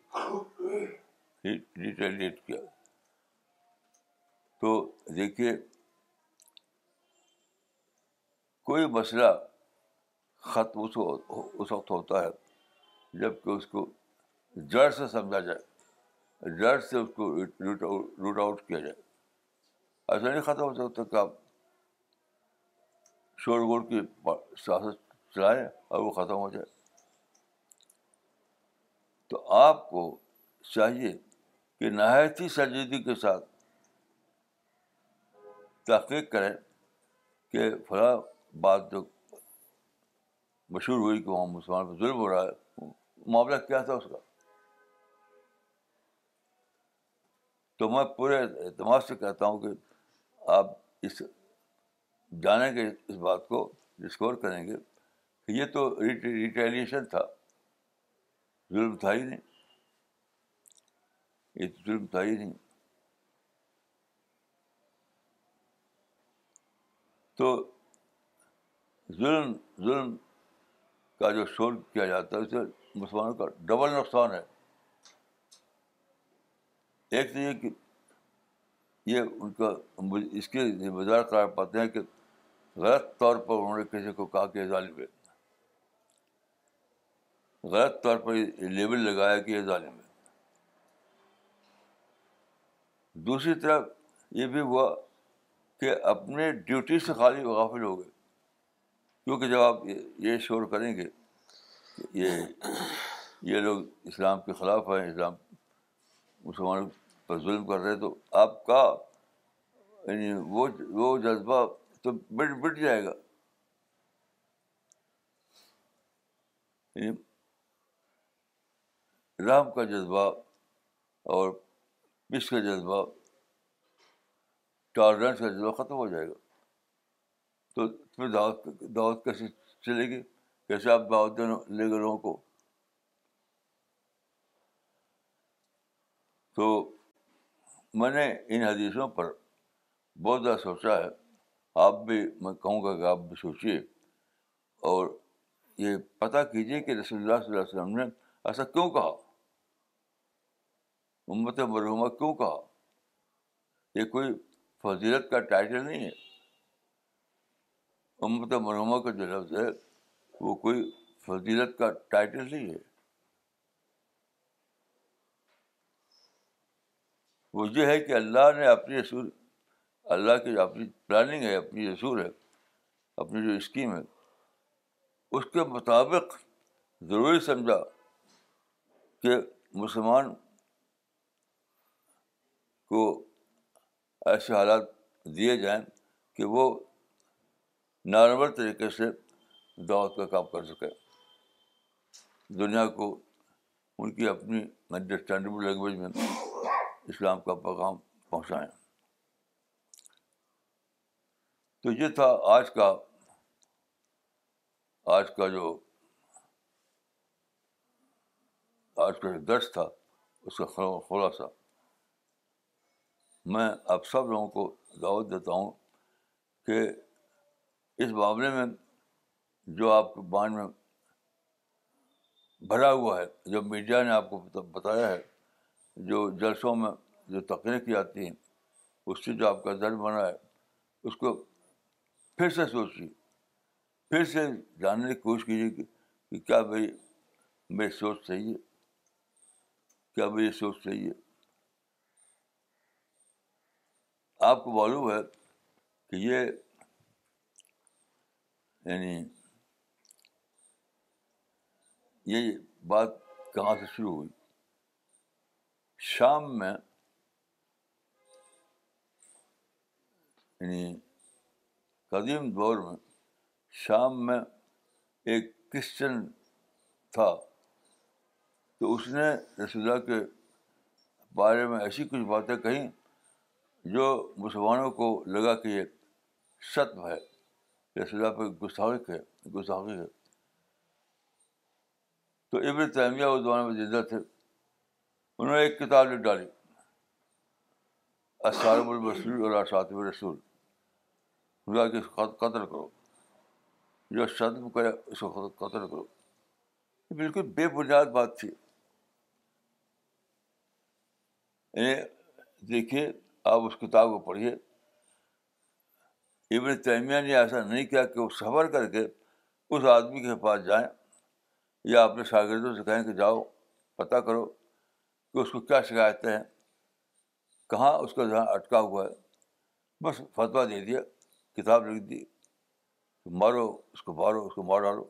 ریٹیلیٹ کیا تو دیکھیے کوئی مسئلہ ختم اس وقت ہوتا ہے جب کہ اس کو جڑ سے سمجھا جائے جڑ سے اس کو روٹ آؤٹ کیا جائے ایسا نہیں ختم ہو سکتا کہ آپ شور غور کی سیاست چلائیں اور وہ ختم ہو جائے تو آپ کو چاہیے کہ نہایت ہی سرجیدگی کے ساتھ تحقیق کریں کہ فلاں بات جو مشہور ہوئی کہ وہاں مسلمان پہ ظلم ہو رہا ہے معاملہ کیا تھا اس کا تو میں پورے اعتماد سے کہتا ہوں کہ آپ اس جانیں گے اس بات کو ڈسکور کریں گے کہ یہ تو ریٹیلیشن تھا ظلم تھا ہی نہیں یہ تو ظلم تھا ہی نہیں تو ظلم ظلم کا جو شور کیا جاتا ہے اسے مسلمانوں کا ڈبل نقصان ہے ایک تو یہ کہ یہ ان کا اس کے ذمہ دار قرار پاتے ہیں کہ غلط طور پر انہوں نے کسی کو کہا کہ ظالم ہے غلط طور پر لیبل لگایا کہ یہ ظالم ہے دوسری طرف یہ بھی ہوا کہ اپنے ڈیوٹی سے خالی غافل ہو گئے کیونکہ جب آپ یہ شور کریں گے یہ یہ لوگ اسلام کے خلاف ہیں اسلام مسلمانوں پر ظلم کر رہے تو آپ کا یعنی وہ وہ جذبہ تو بٹ بٹ جائے گا یعنی رحم کا جذبہ اور پس کا جذبہ کا جذبہ ختم ہو جائے گا تو میں دعوت دعوت کیسے چلے گی کیسے آپ دعوت لے گئے لوگوں کو تو میں نے ان حدیثوں پر بہت زیادہ سوچا ہے آپ بھی میں کہوں گا کہ آپ بھی سوچیے اور یہ پتہ کیجیے کہ رسول اللہ صلی اللہ علیہ وسلم نے ایسا کیوں کہا امت مرحومہ کیوں کہا یہ کوئی فضیلت کا ٹائٹل نہیں ہے امت مرحومہ کا جو لفظ ہے وہ کوئی فضیلت کا ٹائٹل نہیں ہے وہ یہ ہے کہ اللہ نے اپنے رسول اللہ کی جو اپنی پلاننگ ہے اپنی اصول ہے اپنی جو اسکیم ہے اس کے مطابق ضروری سمجھا کہ مسلمان کو ایسے حالات دیے جائیں کہ وہ نارمل طریقے سے دعوت کا کام کر سکے دنیا کو ان کی اپنی انڈرسٹینڈیبل لینگویج میں اسلام کا پیغام پہنچائیں تو یہ تھا آج کا آج کا جو آج کا جو درس تھا اس کا خلاصہ میں آپ سب لوگوں کو دعوت دیتا ہوں کہ اس معاملے میں جو آپ کے بانڈ میں بھرا ہوا ہے جو میڈیا نے آپ کو بتایا ہے جو جلسوں میں جو تقریر کی جاتی ہیں اس سے جو آپ کا درد بنا ہے اس کو پھر سے سوچیے پھر سے جاننے کی کوشش کیجیے کہ کیا بھائی میری سوچ صحیح ہے کیا میری سوچ صحیح ہے آپ کو معلوم ہے کہ یہ یعنی یہ بات کہاں سے شروع ہوئی شام میں یعنی قدیم دور میں شام میں ایک کرسچن تھا تو اس نے رسول اللہ کے بارے میں ایسی کچھ باتیں کہیں جو مسلمانوں کو لگا کہ یہ شتم ہے رسول اللہ پہ گستاخ ہے گستاخی ہے تو ابن اس زمانے میں زندہ تھے انہوں نے ایک کتاب لکھ ڈالی اسارم المسول اور اصاطب الرسول ہوا کہ اس کو قتل کرو جو میں کرے اس کو قتل کرو بالکل بے بنیاد بات تھی دیکھیے آپ اس کتاب کو پڑھیے ابن تیمیہ نے ایسا نہیں کیا کہ وہ سفر کر کے اس آدمی کے پاس جائیں یا اپنے شاگردوں سے کہیں کہ جاؤ پتہ کرو کہ اس کو کیا شکایتیں ہیں کہاں اس کا دھیان اٹکا ہوا ہے بس فتویٰ دے دیا کتاب لکھ کہ مارو اس کو مارو اس کو مار ڈالو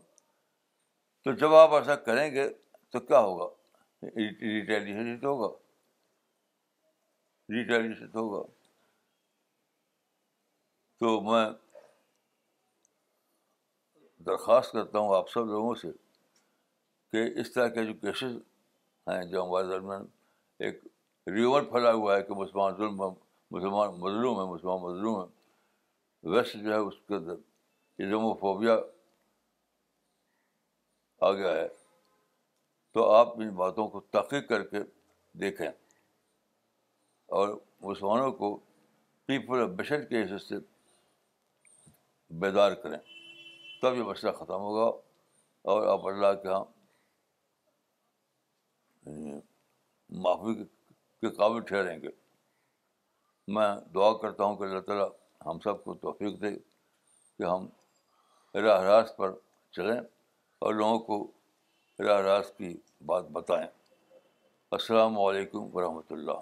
تو جب آپ ایسا کریں گے تو کیا ہوگا ریٹیلیشن تو ہوگا ریٹیلیشن تو ہوگا تو میں درخواست کرتا ہوں آپ سب لوگوں سے کہ اس طرح کے جو کیسز ہیں جو ہمارے درمیان ایک ریور پھیلا ہوا ہے کہ مسلمان ظلم مسلمان مظلوم ہیں مسلمان مظلوم ہیں ویسٹ جو ہے اس کے اندر ایزوموفوبیا آ گیا ہے تو آپ ان باتوں کو تحقیق کر کے دیکھیں اور مسلمانوں کو پیپل آف بشر کے حصے سے بیدار کریں تب یہ مسئلہ ختم ہوگا اور آپ اللہ کے یہاں یعنی معافی کے قابل ٹھہریں گے میں دعا کرتا ہوں کہ اللہ تعالیٰ ہم سب کو توفیق دے کہ ہم راہ راست پر چلیں اور لوگوں کو راہ راست کی بات بتائیں السلام علیکم ورحمۃ اللہ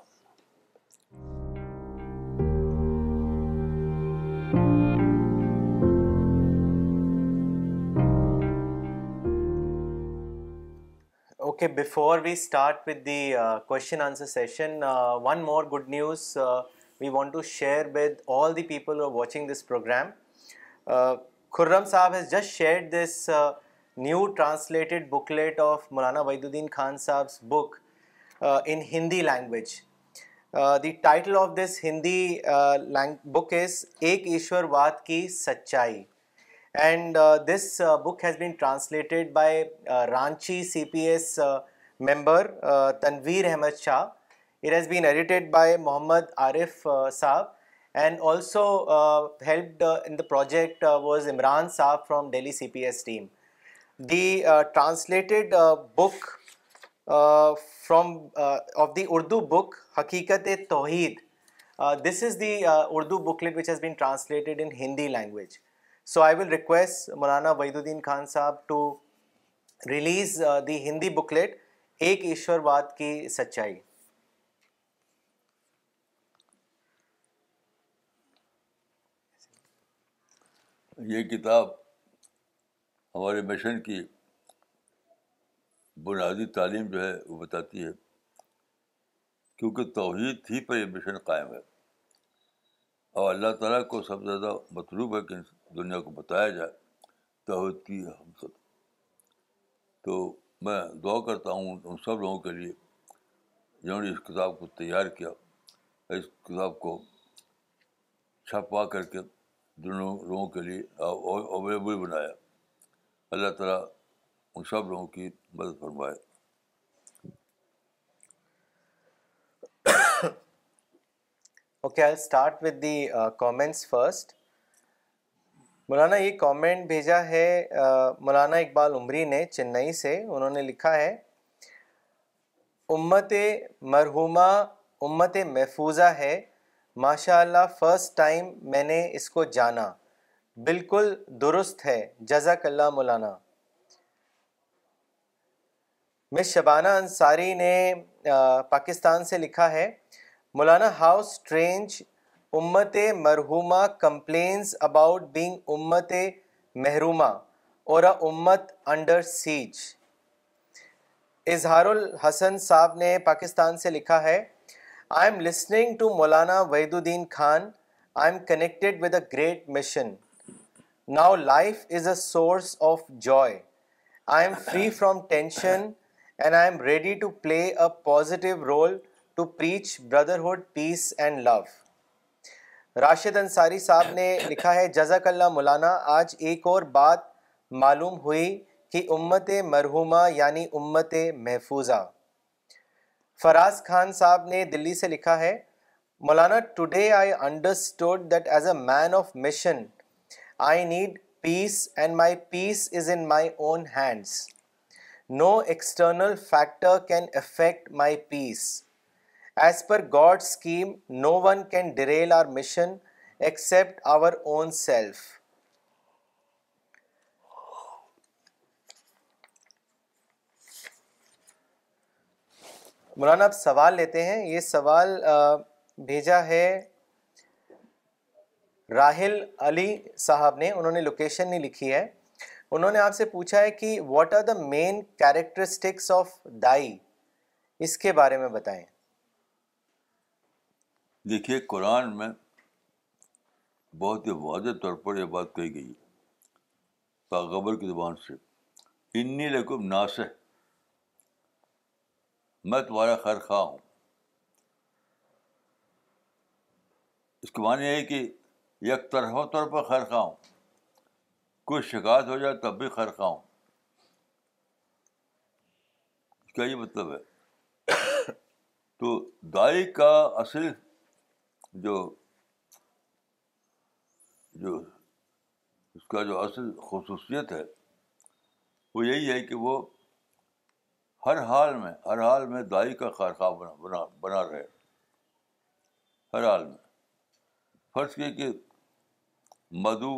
okay before we start with the question answer session one more good news we want to share with all the people are watching this program Khurram sahab has just share this new translated booklet of Maulana Wahiduddin Khan صاحبس book in Hindi language the title of this Hindi book is Ek Ishwarvad ki Sachai and this book has been translated by Ranchi C P S member Tanveer Ahmad Shah it has been edited by Mohammad Arif sahab and also help project was Imran sahab from Delhi C P S team the translated book the Urdu book Haqiqat e Tauheed this is the Urdu booklet which has بیٹیڈ in Hindi language so I will request Maulana Wahiduddin Khan sahab to release the Hindi booklet Ek Ishwarvad کی سچائی یہ کتاب ہمارے mission کی بنیادی تعلیم جو ہے وہ بتاتی ہے کیونکہ توحید ہی پر یہ مشن قائم ہے اور اللہ تعالیٰ کو سب سے زیادہ مطلوب ہے کہ دنیا کو بتایا جائے توحید کی ہم سب تو میں دعا کرتا ہوں ان سب لوگوں کے لیے جنہوں نے اس کتاب کو تیار کیا اس کتاب کو چھپا کر کے دونوں لوگوں کے لیے اویلیبل بنایا اللہ تعالیٰ ان سب لوگوں کی مدد فرمائے okay I start with the comments first Maulana یہ کامنٹ بھیجا ہے مولانا اقبال عمری نے چنئی سے انہوں نے لکھا ہے امت مرحومہ امت محفوظہ ہے ماشاء اللہ فرسٹ ٹائم میں نے اس کو جانا بالکل درست ہے جزاک اللہ مولانا میں شبانہ انصاری نے پاکستان سے لکھا ہے مولانا ہاؤ اسٹرینج امت مرحوما کمپلینز اباؤٹ بینگ امت محروما اور امت انڈر سیج اظہار الحسن صاحب نے پاکستان سے لکھا ہے I am listening to Maulana Wahiduddin Khan I am connected with a great mission now life is a source of joy I am free from tension and I am ready to play a positive role to preach brotherhood peace and love Rashid Ansari sahab نے لکھا ہے جزاک اللہ مولانا آج ایک اور بات معلوم ہوئی کہ امت مرحومہ یعنی امت محفوظہ فراز خان صاحب نے دلی سے لکھا ہے Maulana today I understood that as a man of mission I need peace and my peace is in my own hands no external factor can affect my peace as per God scheme no one can derail our mission except our own self Maulana آپ سوال لیتے ہیں یہ سوال بھیجا ہے راہل علی صاحب نے انہوں نے لوکیشن نہیں لکھی ہے انہوں نے آپ سے پوچھا ہے کہ what are the main characteristics of دائی اس کے بارے میں بتائیں دیکھیے قرآن میں بہت ہی واضح طور پر یہ بات کہی گئی کی سے انی لکم ناس میں تمہارا خیر خواہ ہوں اس کے معنی ہے کہ یک طرح طور پر خیر خواہ ہوں کوئی شکایت ہو جائے تب بھی خیر خواہ ہوں اس کا یہ مطلب ہے تو دائی کا اصل جو جو اس کا جو اصل خصوصیت ہے وہ یہی ہے کہ وہ ہر حال میں ہر حال میں دائی کا خارخواہ بنا بنا بنا رہے ہر حال میں فرض یہ کہ مدو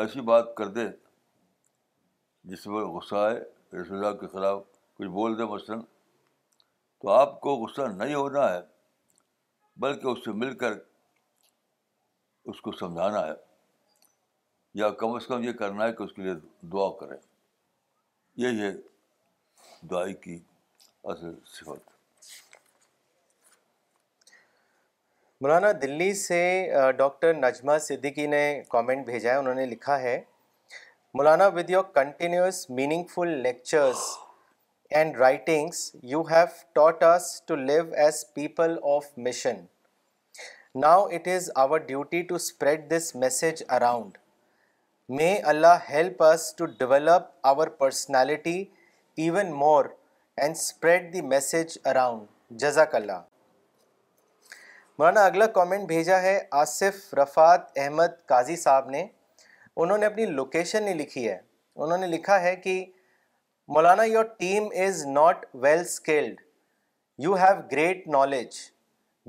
ایسی بات کر دے جس پر غصہ آئے رسول اللہ کے خلاف کچھ بول دے مثلاً تو آپ کو غصہ نہیں ہونا ہے بلکہ اس سے مل کر اس کو سمجھانا ہے یا کم از کم یہ کرنا ہے کہ اس کے لیے دعا کریں یہ مولانا دلی سے ڈاکٹر نجمہ صدیقی نے کامنٹ بھیجا ہے انہوں نے لکھا ہے Maulana with your continuous meaningful lectures and writings you have taught us to live as people of mission now it is our duty to spread this message around may Allah help us to develop our personality even more and spread the message around جزاک اللہ مولانا اگلا comment بھیجا ہے آصف رفات احمد قاضی صاحب نے انہوں نے اپنی location نہیں لکھی ہے انہوں نے لکھا ہے کہ Maulana your team is not well skilled you have great knowledge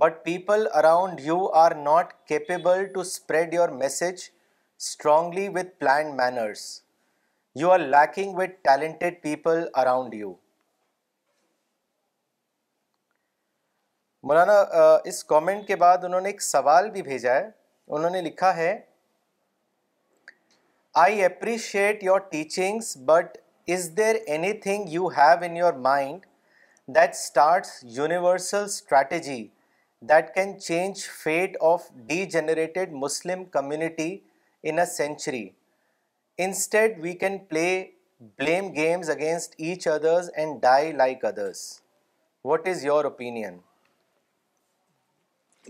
but people around you are not capable to spread your message strongly with planned manners you are lacking with talented people around you Maulana us comment کے بعد انہوں نے ایک سوال بھی بھیجا ہے انہوں نے لکھا ہے I appreciate your teachings but is there any thing you have in your mind that starts universal strategy that can change fate of degenerated Muslim community century instead we can play blame games against each others what is your opinion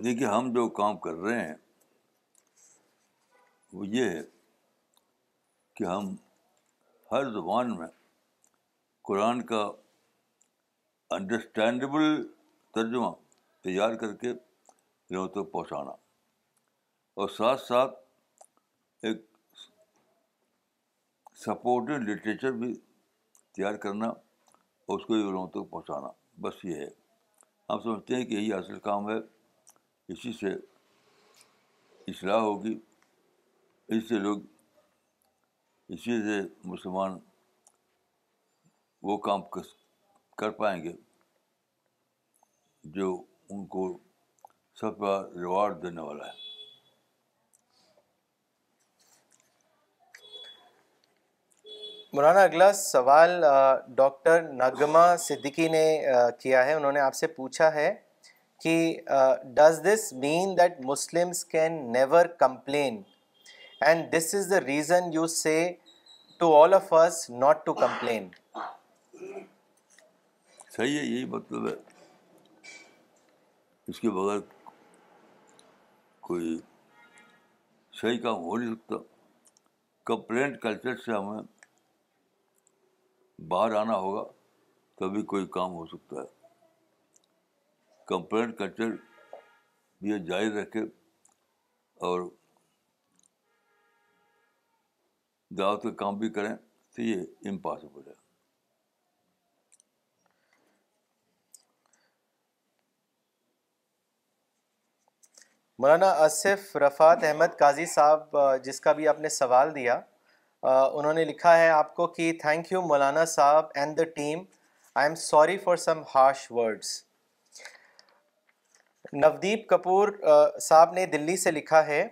دیکھیے ہم جو کام کر رہے ہیں وہ یہ ہے کہ ہم ہر زبان میں قرآن کا انڈرسٹینڈیبل ترجمہ تیار کر کے لوگوں تک پہنچانا اور ساتھ ساتھ ایک سپورٹو لٹریچر بھی تیار کرنا اور اس کو یہ لوگوں تک پہنچانا بس یہ ہے ہم سمجھتے ہیں کہ یہی اصل کام ہے اسی سے اصلاح ہوگی اس سے لوگ اسی سے مسلمان وہ کام کر پائیں گے جو ان کو سب کا ریوارڈ دینے والا ہے مولانا اگلا سوال ڈاکٹر نغمہ صدیقی نے کیا ہے انہوں نے آپ سے پوچھا ہے کہ does this mean that Muslims can never complain and this is the reason you say to all us not to complain صحیح ہے یہی مطلب ہے اس کے بغیر کوئی صحیح کام ہو نہیں سکتا کمپلینٹ کلچر سے ہمیں باہر آنا ہوگا تبھی کوئی کام ہو سکتا ہے کمپلین کلچر یہ جاری رکھے اور دعوت کے کام بھی کریں تو یہ امپاسبل ہے مولانا آصف رفعت احمد قاضی صاحب جس کا بھی آپ نے سوال دیا انہوں نے لکھا ہے آپ کو کہ تھینک یو مولانا صاحب and the team I am sorry for some harsh words Navdeep Kapoor صاحب نے دلی سے لکھا ہے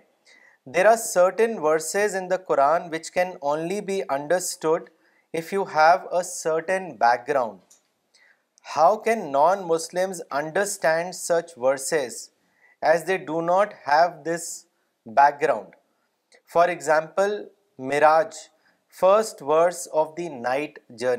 there are certain verses in the Quran which can only be understood if you have a certain background how can non Muslims understand such verses as they do not have this background for example مولانا یہ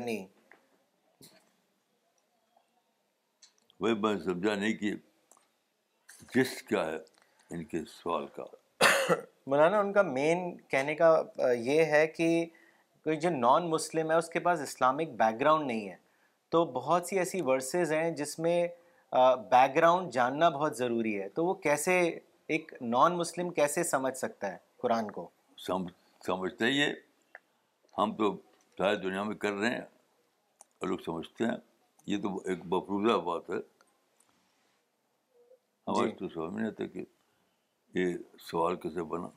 ہے کہ جو non Muslim ہے اس کے پاس Islamic background نہیں ہے تو بہت سی ایسی ورسز ہیں جس میں بیک گراؤنڈ جاننا بہت ضروری ہے تو وہ کیسے ایک نان مسلم کیسے سمجھ سکتا ہے قرآن کو سمجھتے ہیں یہ ہم تو ساری دنیا میں کر رہے ہیں اور لوگ سمجھتے ہیں یہ تو ایک بفروزہ بات ہے ہمارے جی۔ تو سمجھ نہیں آتا کہ یہ سوال کیسے بنا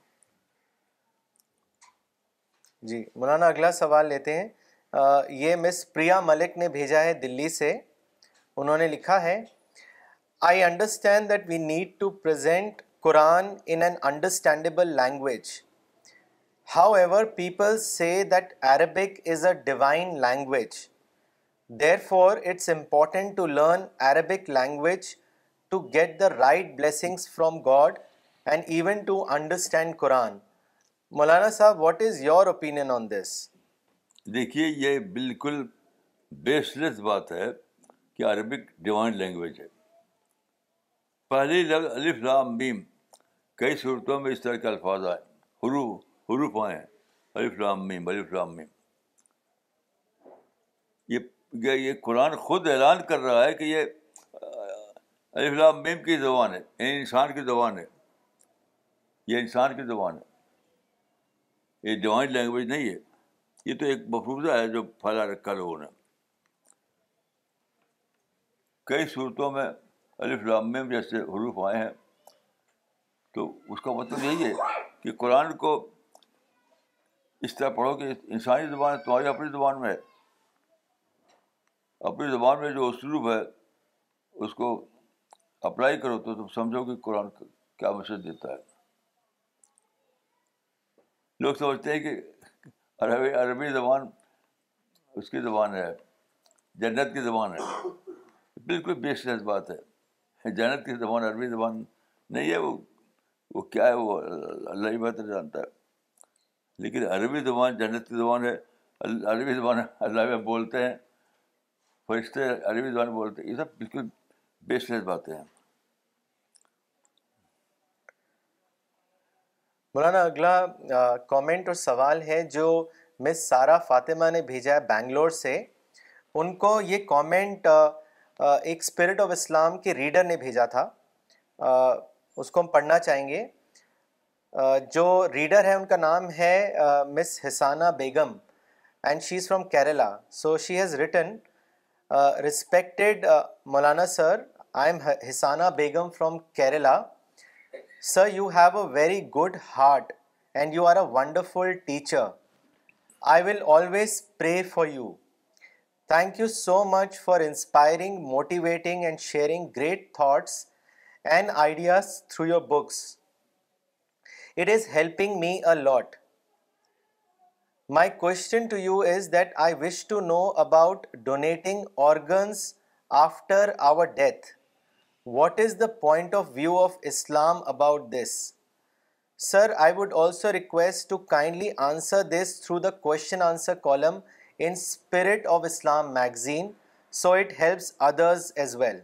جی مولانا اگلا سوال لیتے ہیں آ, یہ مس پریا ملک نے بھیجا ہے دلی سے انہوں نے لکھا ہے I understand that we need to present Quran in an understandable language however people say that Arabic is a divine language therefore it's important to learn Arabic language to get the right blessings from God and even to understand Quran مولانا صاحب what is your opinion on this دیکھیے یہ بالکل baseless بات ہے کہ Arabic divine language ہے پہلی لفظ الف لام بھیم کئی صورتوں میں اس طرح کے الفاظ آئے حروف حروف آئے ہیں علی لام میم لام میم یہ یہ قرآن خود اعلان کر رہا ہے کہ یہ لام میم کی زبان ہے یعنی انسان کی زبان ہے یہ انسان کی زبان ہے یہ ڈیوائن لینگویج نہیں ہے یہ تو ایک مفروضہ ہے جو پھیلا رکھا لوگوں نے کئی صورتوں میں لام میم جیسے حروف آئے ہیں تو اس کا مطلب یہی ہے کہ قرآن کو اس طرح پڑھو کہ انسانی زبان تمہاری اپنی زبان میں ہے اپنی زبان میں جو اسلوب ہے اس کو اپلائی کرو تو تم سمجھو کہ قرآن کیا مشہور دیتا ہے لوگ سمجھتے ہیں کہ عربی عربی زبان اس کی زبان ہے جنت کی زبان ہے بالکل شرط بات ہے جنت کی زبان عربی زبان نہیں ہے وہ وہ کیا ہے وہ اللہ ہی بہتر جانتا ہے لیکن عربی زبان جنت کی زبان ہے عربی زبان اللہ میں بولتے ہیں فرشتے عربی زبان بولتے ہیں یہ سب بالکل لیس باتیں ہیں مولانا اگلا کامنٹ اور سوال ہے جو مس سارا فاطمہ نے بھیجا ہے بنگلور سے ان کو یہ کامنٹ ایک اسپرٹ آف اسلام کے ریڈر نے بھیجا تھا اس کو ہم پڑھنا چاہیں گے جو ریڈر ہے ان کا نام ہے Miss Hasana Begum and she is from Kerala so she has written respected Maulana sir I am Hasana Begum from Kerala sir you have a very good heart and you are a wonderful teacher I will always pray for you thank you so much for inspiring motivating and sharing great thoughts and ideas through your books It is helping me a lot. My question to you is that I wish to know about donating organs after our death. What is the point of view of Islam about this? Sir, I would also request to kindly answer this through the question answer column in Spirit of Islam magazine, so it helps others as well.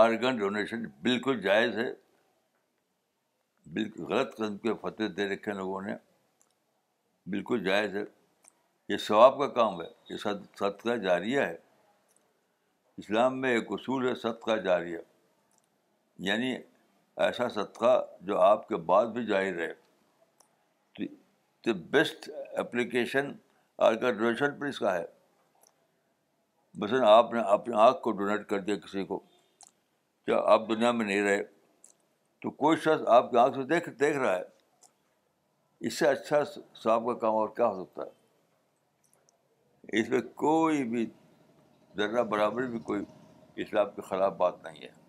Organ donation بالکل جائز ہے بالکل غلط قسم کے فتح دے رکھے ہیں لوگوں نے بالکل جائز ہے یہ ثواب کا کام ہے یہ صدقہ جاریہ ہے اسلام میں ایک اصول ہے صدقہ جاریہ یعنی ایسا صدقہ جو آپ کے بعد بھی جاری رہے تو بیسٹ اپلیکیشن آرگن ڈونیشن پر اس کا ہے بس آپ نے اپنی آنکھ کو ڈونیٹ کر دیا کسی کو جب آپ دنیا میں نہیں رہے تو کوئی شخص آپ کی آنکھ سے دیکھ دیکھ رہا ہے اس سے اچھا صاحب کا کام اور کیا ہو سکتا ہے اس میں کوئی بھی ذرہ برابر بھی کوئی اسلام کے خلاف بات نہیں ہے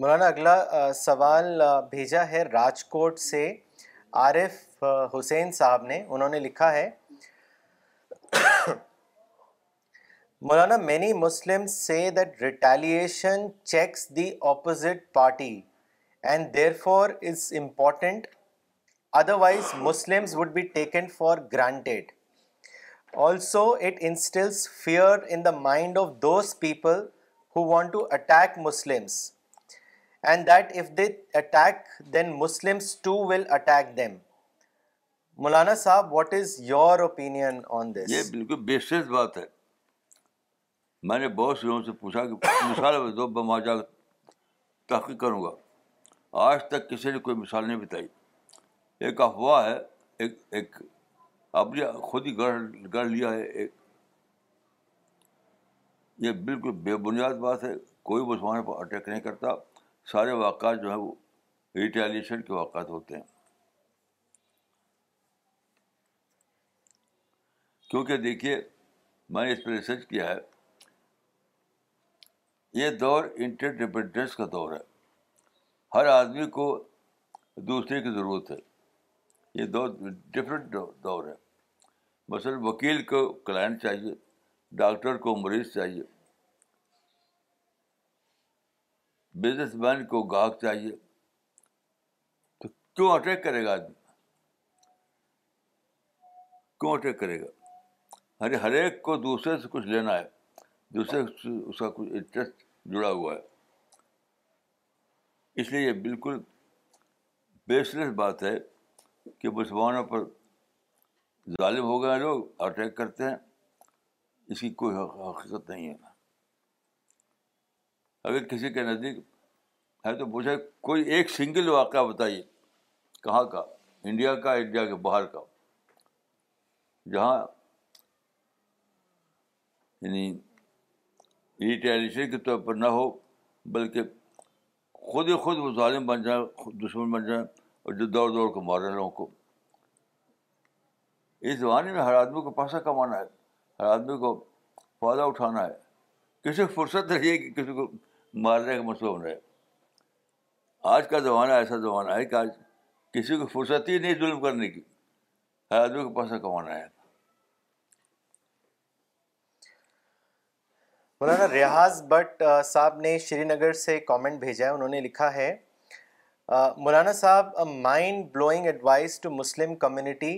مولانا اگلا سوال بھیجا ہے راج کوٹ سے عارف حسین صاحب نے انہوں نے لکھا ہے مولانا many Muslim say that that retaliation checks the opposite party and and therefore is important would be taken for granted also it fear in the mind of those people who want to to attack attack attack Muslims Muslims if they then will them مولانا صاحب what is your on this یہ بالکل بات ہے میں نے بہت سے لوگوں سے پوچھا کہ مثال میں دو بما جا کر تحقیق کروں گا آج تک کسی نے کوئی مثال نہیں بتائی ایک افواہ ہے ایک ایک اپنے خود ہی گڑھ گڑھ لیا ہے ایک یہ بالکل بے بنیاد بات ہے کوئی مسلمان زمانے پر اٹیک نہیں کرتا سارے واقعات جو ہے وہ ریٹیلیشن کے واقعات ہوتے ہیں کیونکہ دیکھیے میں نے اس پہ ریسرچ کیا ہے یہ دور انٹر ڈپینڈنس کا دور ہے ہر آدمی کو دوسرے کی ضرورت ہے یہ دور ڈفرینٹ دور ہے مثلاً وکیل کو کلائنٹ چاہیے ڈاکٹر کو مریض چاہیے بزنس مین کو گاہک چاہیے تو کیوں اٹیک کرے گا آدمی کیوں اٹیک کرے گا ہر ہر ایک کو دوسرے سے کچھ لینا ہے دوسرے اس کا کچھ انٹرسٹ جڑا ہوا ہے اس لیے یہ بالکل بیس لیس بات ہے کہ مسلمانوں پر ظالم ہو گئے ہیں لوگ اٹیک کرتے ہیں اس کی کوئی حقیقت نہیں ہے اگر کسی کے نزدیک ہے تو مجھے کوئی ایک سنگل واقعہ بتائیے کہاں کا انڈیا کا انڈیا کے باہر کا جہاں یعنی ریٹیلیشن کے طور پر نہ ہو بلکہ خود ہی خود وہ ظالم بن جائیں دشمن بن جائیں اور جو دوڑ دوڑ کو مارے لوگوں کو اس زمانے میں ہر آدمی کو پیسہ کمانا ہے ہر آدمی کو فائدہ اٹھانا ہے کسی کو فرصت رہی ہے کہ کسی کو مارنے کا مسئلہ ہے آج کا زمانہ ایسا زمانہ ہے کہ آج کسی کو فرصت ہی نہیں ظلم کرنے کی ہر آدمی کو پیسہ کمانا ہے مولانا ریاض بٹ صاحب نے شری نگر سے کامنٹ بھیجا ہے انہوں نے لکھا ہے مولانا صاحب mind blowing advice to Muslim community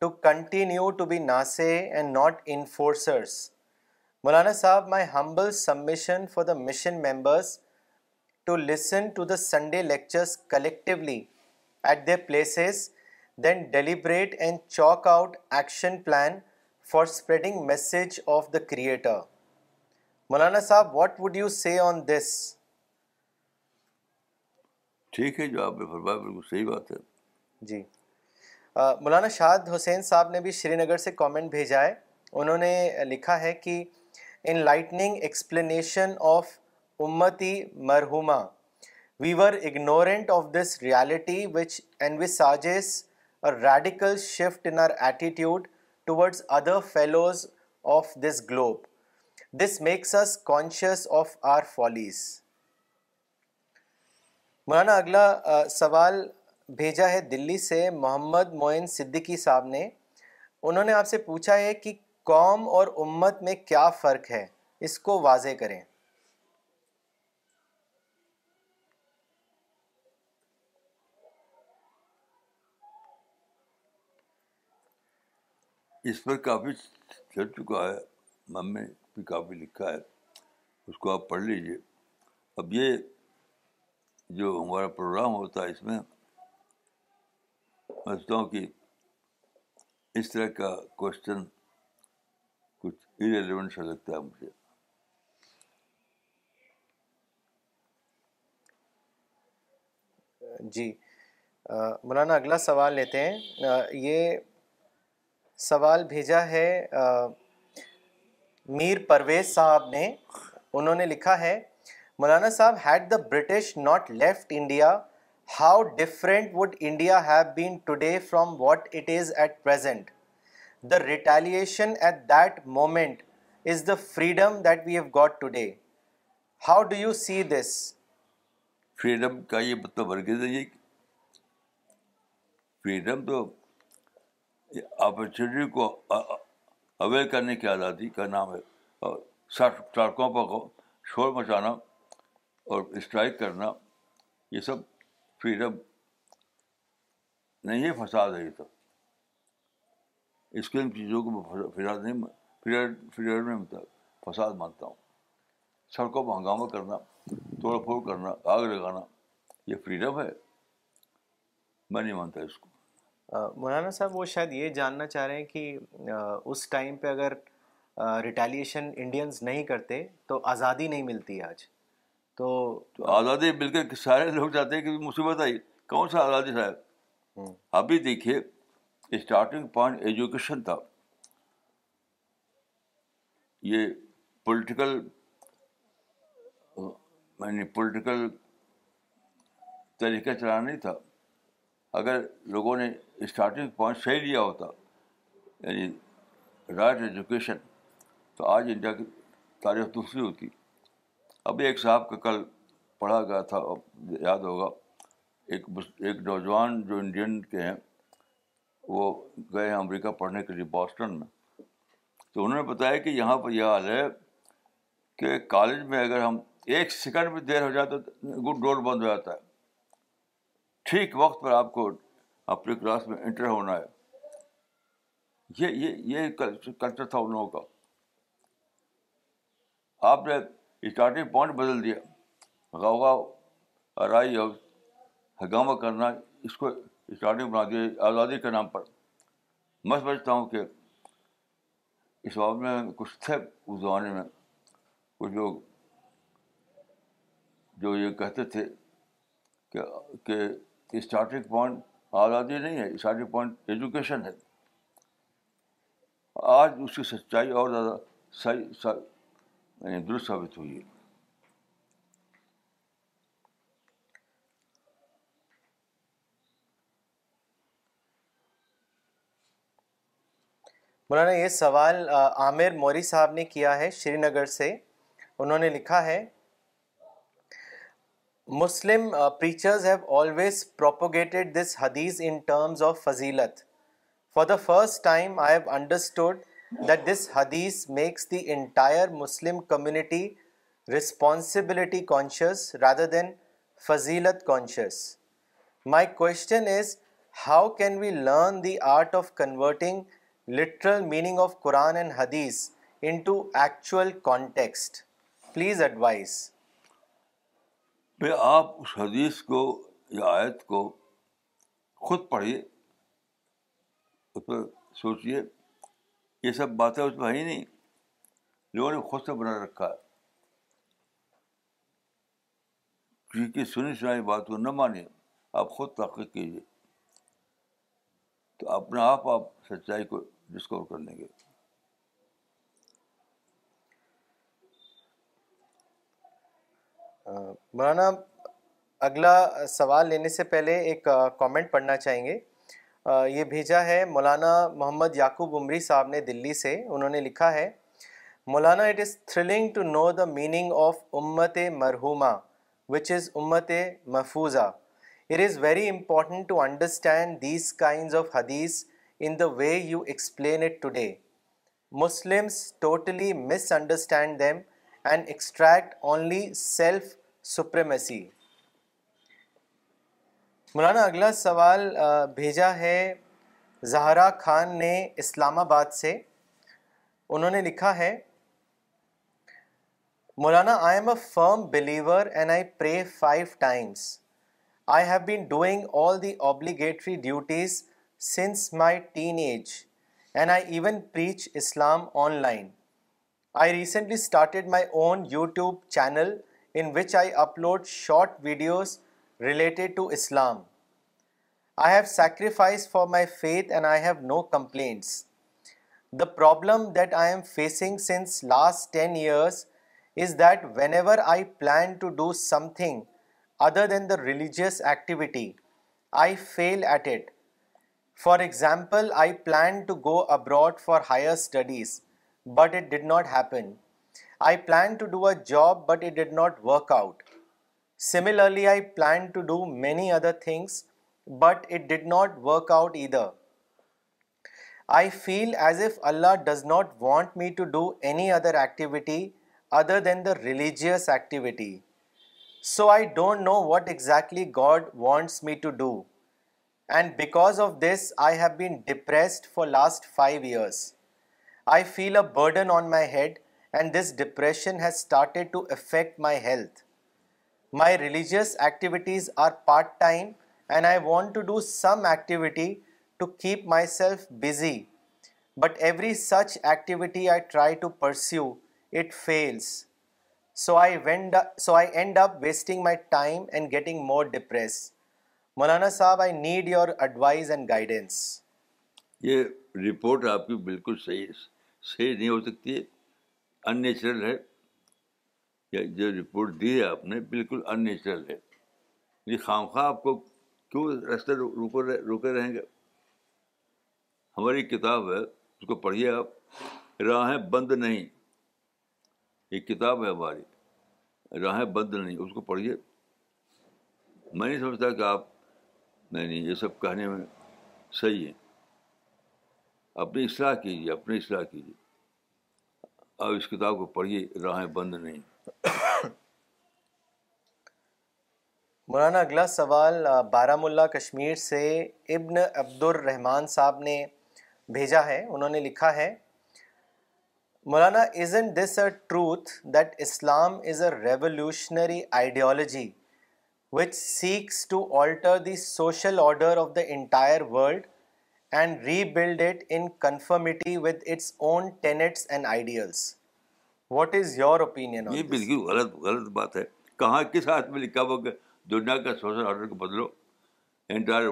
to continue to be ناسے and not enforcers مولانا صاحب my humble submission for the mission members to listen to the Sunday lectures collectively at their places then deliberate and chalk out action plan for spreading message of the creator مولانا صاحب what would you see on this ٹھیک ہے جو آپ نے فرمایا صحیح بات ہے جی مولانا شاد حسین صاحب نے بھی شری نگر سے کامنٹ بھیجا ہے انہوں نے لکھا ہے کہ ان لائٹنگ ایکسپلینیشن آف امتی مرحوما we were ignorant of this reality radical shift in our attitude towards other fellows of this globe this makes us conscious of our follies مولانا اگلا سوال بھیجا ہے دلی سے محمد معین صدیقی صاحب نے انہوں نے آپ سے پوچھا ہے کہ قوم اور امت میں کیا فرق ہے اس کو واضح کریں اس پر کافی چل چکا ہے میں کافی لکھا ہے اس کو آپ پڑھ لیجیے اب یہ جو ہمارا پروگرام ہوتا ہے اس میں سمجھتا ہوں کہ اس طرح کا کوشچن کچھ ارریلیونٹ سا لگتا ہے مجھے جی مولانا اگلا سوال لیتے ہیں یہ سوال بھیجا ہے میر پرویز صاحب نے انہوں نے لکھا ہے مولانا صاحب had the British not left India how is at that moment is the freedom that we have today how do you see this freedom کا یہ مطلب تو اپرچونیٹی کو اویئر کرنے کی آزادی کا نام ہے اور سڑکوں پر شور مچانا اور اسٹرائک کرنا یہ سب فریڈم نہیں ہے فساد ہے یہ تو اس کے ان چیزوں کو مطلب فساد مانتا ہوں سڑکوں پہ ہنگامہ کرنا توڑ پھوڑ کرنا آگ لگانا یہ فریڈم ہے میں نہیں مانتا اس کو مولانا صاحب وہ شاید یہ جاننا چاہ رہے ہیں کہ اس ٹائم پہ اگر ریٹیلیشن انڈینز نہیں کرتے تو آزادی نہیں ملتی آج تو آزادی مل کر سارے لوگ چاہتے ہیں کہ مصیبت آئی کون سا آزادی صاحب ابھی دیکھیے اسٹارٹنگ پوائنٹ ایجوکیشن تھا یہ پولیٹیکل یعنی پولیٹیکل طریقہ چلانا نہیں تھا اگر لوگوں نے اسٹارٹنگ پوائنٹ صحیح لیا ہوتا یعنی رائٹ ایجوکیشن تو آج انڈیا کی تاریخ دوسری ہوتی ابھی ایک صاحب کا کل پڑھا گیا تھا یاد ہوگا ایک ایک نوجوان جو انڈین کے ہیں وہ گئے ہیں امریکہ پڑھنے کے لیے باسٹن میں تو انہوں نے بتایا کہ یہاں پر یہ حال ہے کہ کالج میں اگر ہم ایک سیکنڈ میں دیر ہو جاتا تو گڈ ڈور بند ہو جاتا ہے ٹھیک وقت پر آپ کو اپنے کلاس میں انٹر ہونا ہے یہ یہ یہ کلچر تھا ان لوگوں کا آپ نے اسٹارٹنگ پوائنٹ بدل دیا گاؤ آرائی اور ہنگامہ کرنا اس کو اسٹارٹنگ بنا دیا آزادی کے نام پر میں سمجھتا ہوں کہ اس وقت میں کچھ تھے اس زمانے میں کچھ لوگ جو یہ کہتے تھے کہ اسٹارٹنگ پوائنٹ آزادی نہیں ہے اسٹارٹنگ پوائنٹ ایجوکیشن ہے آج اس کی سچائی اور زیادہ صحیح یعنی درست ثابت ہوئی ہے مولانا یہ سوال عامر موری صاحب نے کیا ہے شری نگر سے انہوں نے لکھا ہے Muslim preachers have always propagated this حدیث ان ٹرمز آف فضیلت for the first time I have understood that this حدیث makes the entire Muslim community responsibility conscious rather than فضیلت conscious my question is how can we learn the art of converting literal meaning of Quran and حدیث into actual context please advise آپ اس حدیث کو یا آیت کو خود پڑھیے اس پہ سوچیے یہ سب باتیں اس میں ہی نہیں لوگوں نے خود سے بنا رکھا ہے کیونکہ کی سنی سنائی بات کو نہ مانیے آپ خود تحقیق کیجیے تو اپنا آپ آپ سچائی کو ڈسکور کر لیں گے مولانا اگلا سوال لینے سے پہلے ایک کامنٹ پڑھنا چاہیں گے یہ بھیجا ہے مولانا محمد یعقوب عمری صاحب نے دلی سے انہوں نے لکھا ہے مولانا it is thrilling to know the meaning of امت مرحومہ وچ از امت محفوظہ it is very important to understand these kinds of حدیث in the way you explain it today Muslims totally misunderstand them and extract only self supremacy مولانا اگلا سوال بھیجا ہے زہرا خان نے اسلام آباد سے انہوں نے لکھا ہے Maulana I am a firm believer and I pray five times I have been doing all the obligatory duties since my teenage and I even preach Islam online I recently started my own YouTube channel in which I upload short videos related to Islam. I have sacrificed for my faith and I have no complaints. The problem that I am facing since last 10 years is that whenever I plan to do something other than the religious activity, I fail at it. For example, I plan to go abroad for higher studies but it did not happen. I planned to do a job, but it did not work out. Similarly, I planned to do many other things, but it did not work out either. I feel as if Allah does not want me to do any other activity other than the religious activity. So I don't know what exactly God wants me to do. And because of this, I have been depressed for last 5 years. I feel a burden on my head and this depression has started to affect my health my religious activities are part time and I want to do some activity to keep myself busy but every such activity I try to pursue it feels so I went so I end up wasting my time and getting more depress مولانا صاحب I need your advice and guidance یہ report آپ کی بالکل صحیح صحیح نہیں ہو سکتی ہے ان نیچرل ہے یا جو رپورٹ دی ہے آپ نے بالکل ان نیچرل ہے یہ خام خواہ آپ کو کیوں رستے روکے رہیں گے ہماری کتاب ہے اس کو پڑھیے آپ راہیں بند نہیں یہ کتاب ہے ہماری راہیں بند نہیں اس کو پڑھیے میں نہیں سمجھتا کہ آپ نہیں نہیں یہ سب کہنے میں صحیح ہیں اپنی اصلاح کیجیے اپنی اصلاح کیجیے اب اس کتاب کو پڑھیے راہیں بند نہیں مولانا اگلا سوال بارہ ملا کشمیر سے ابن عبد الرحمان صاحب نے بھیجا ہے انہوں نے لکھا ہے مولانا is an this a truth that Islam is a revolutionary ideology which seeks to alter the social order of the entire world لکھا آرڈر کو بدلو انٹائر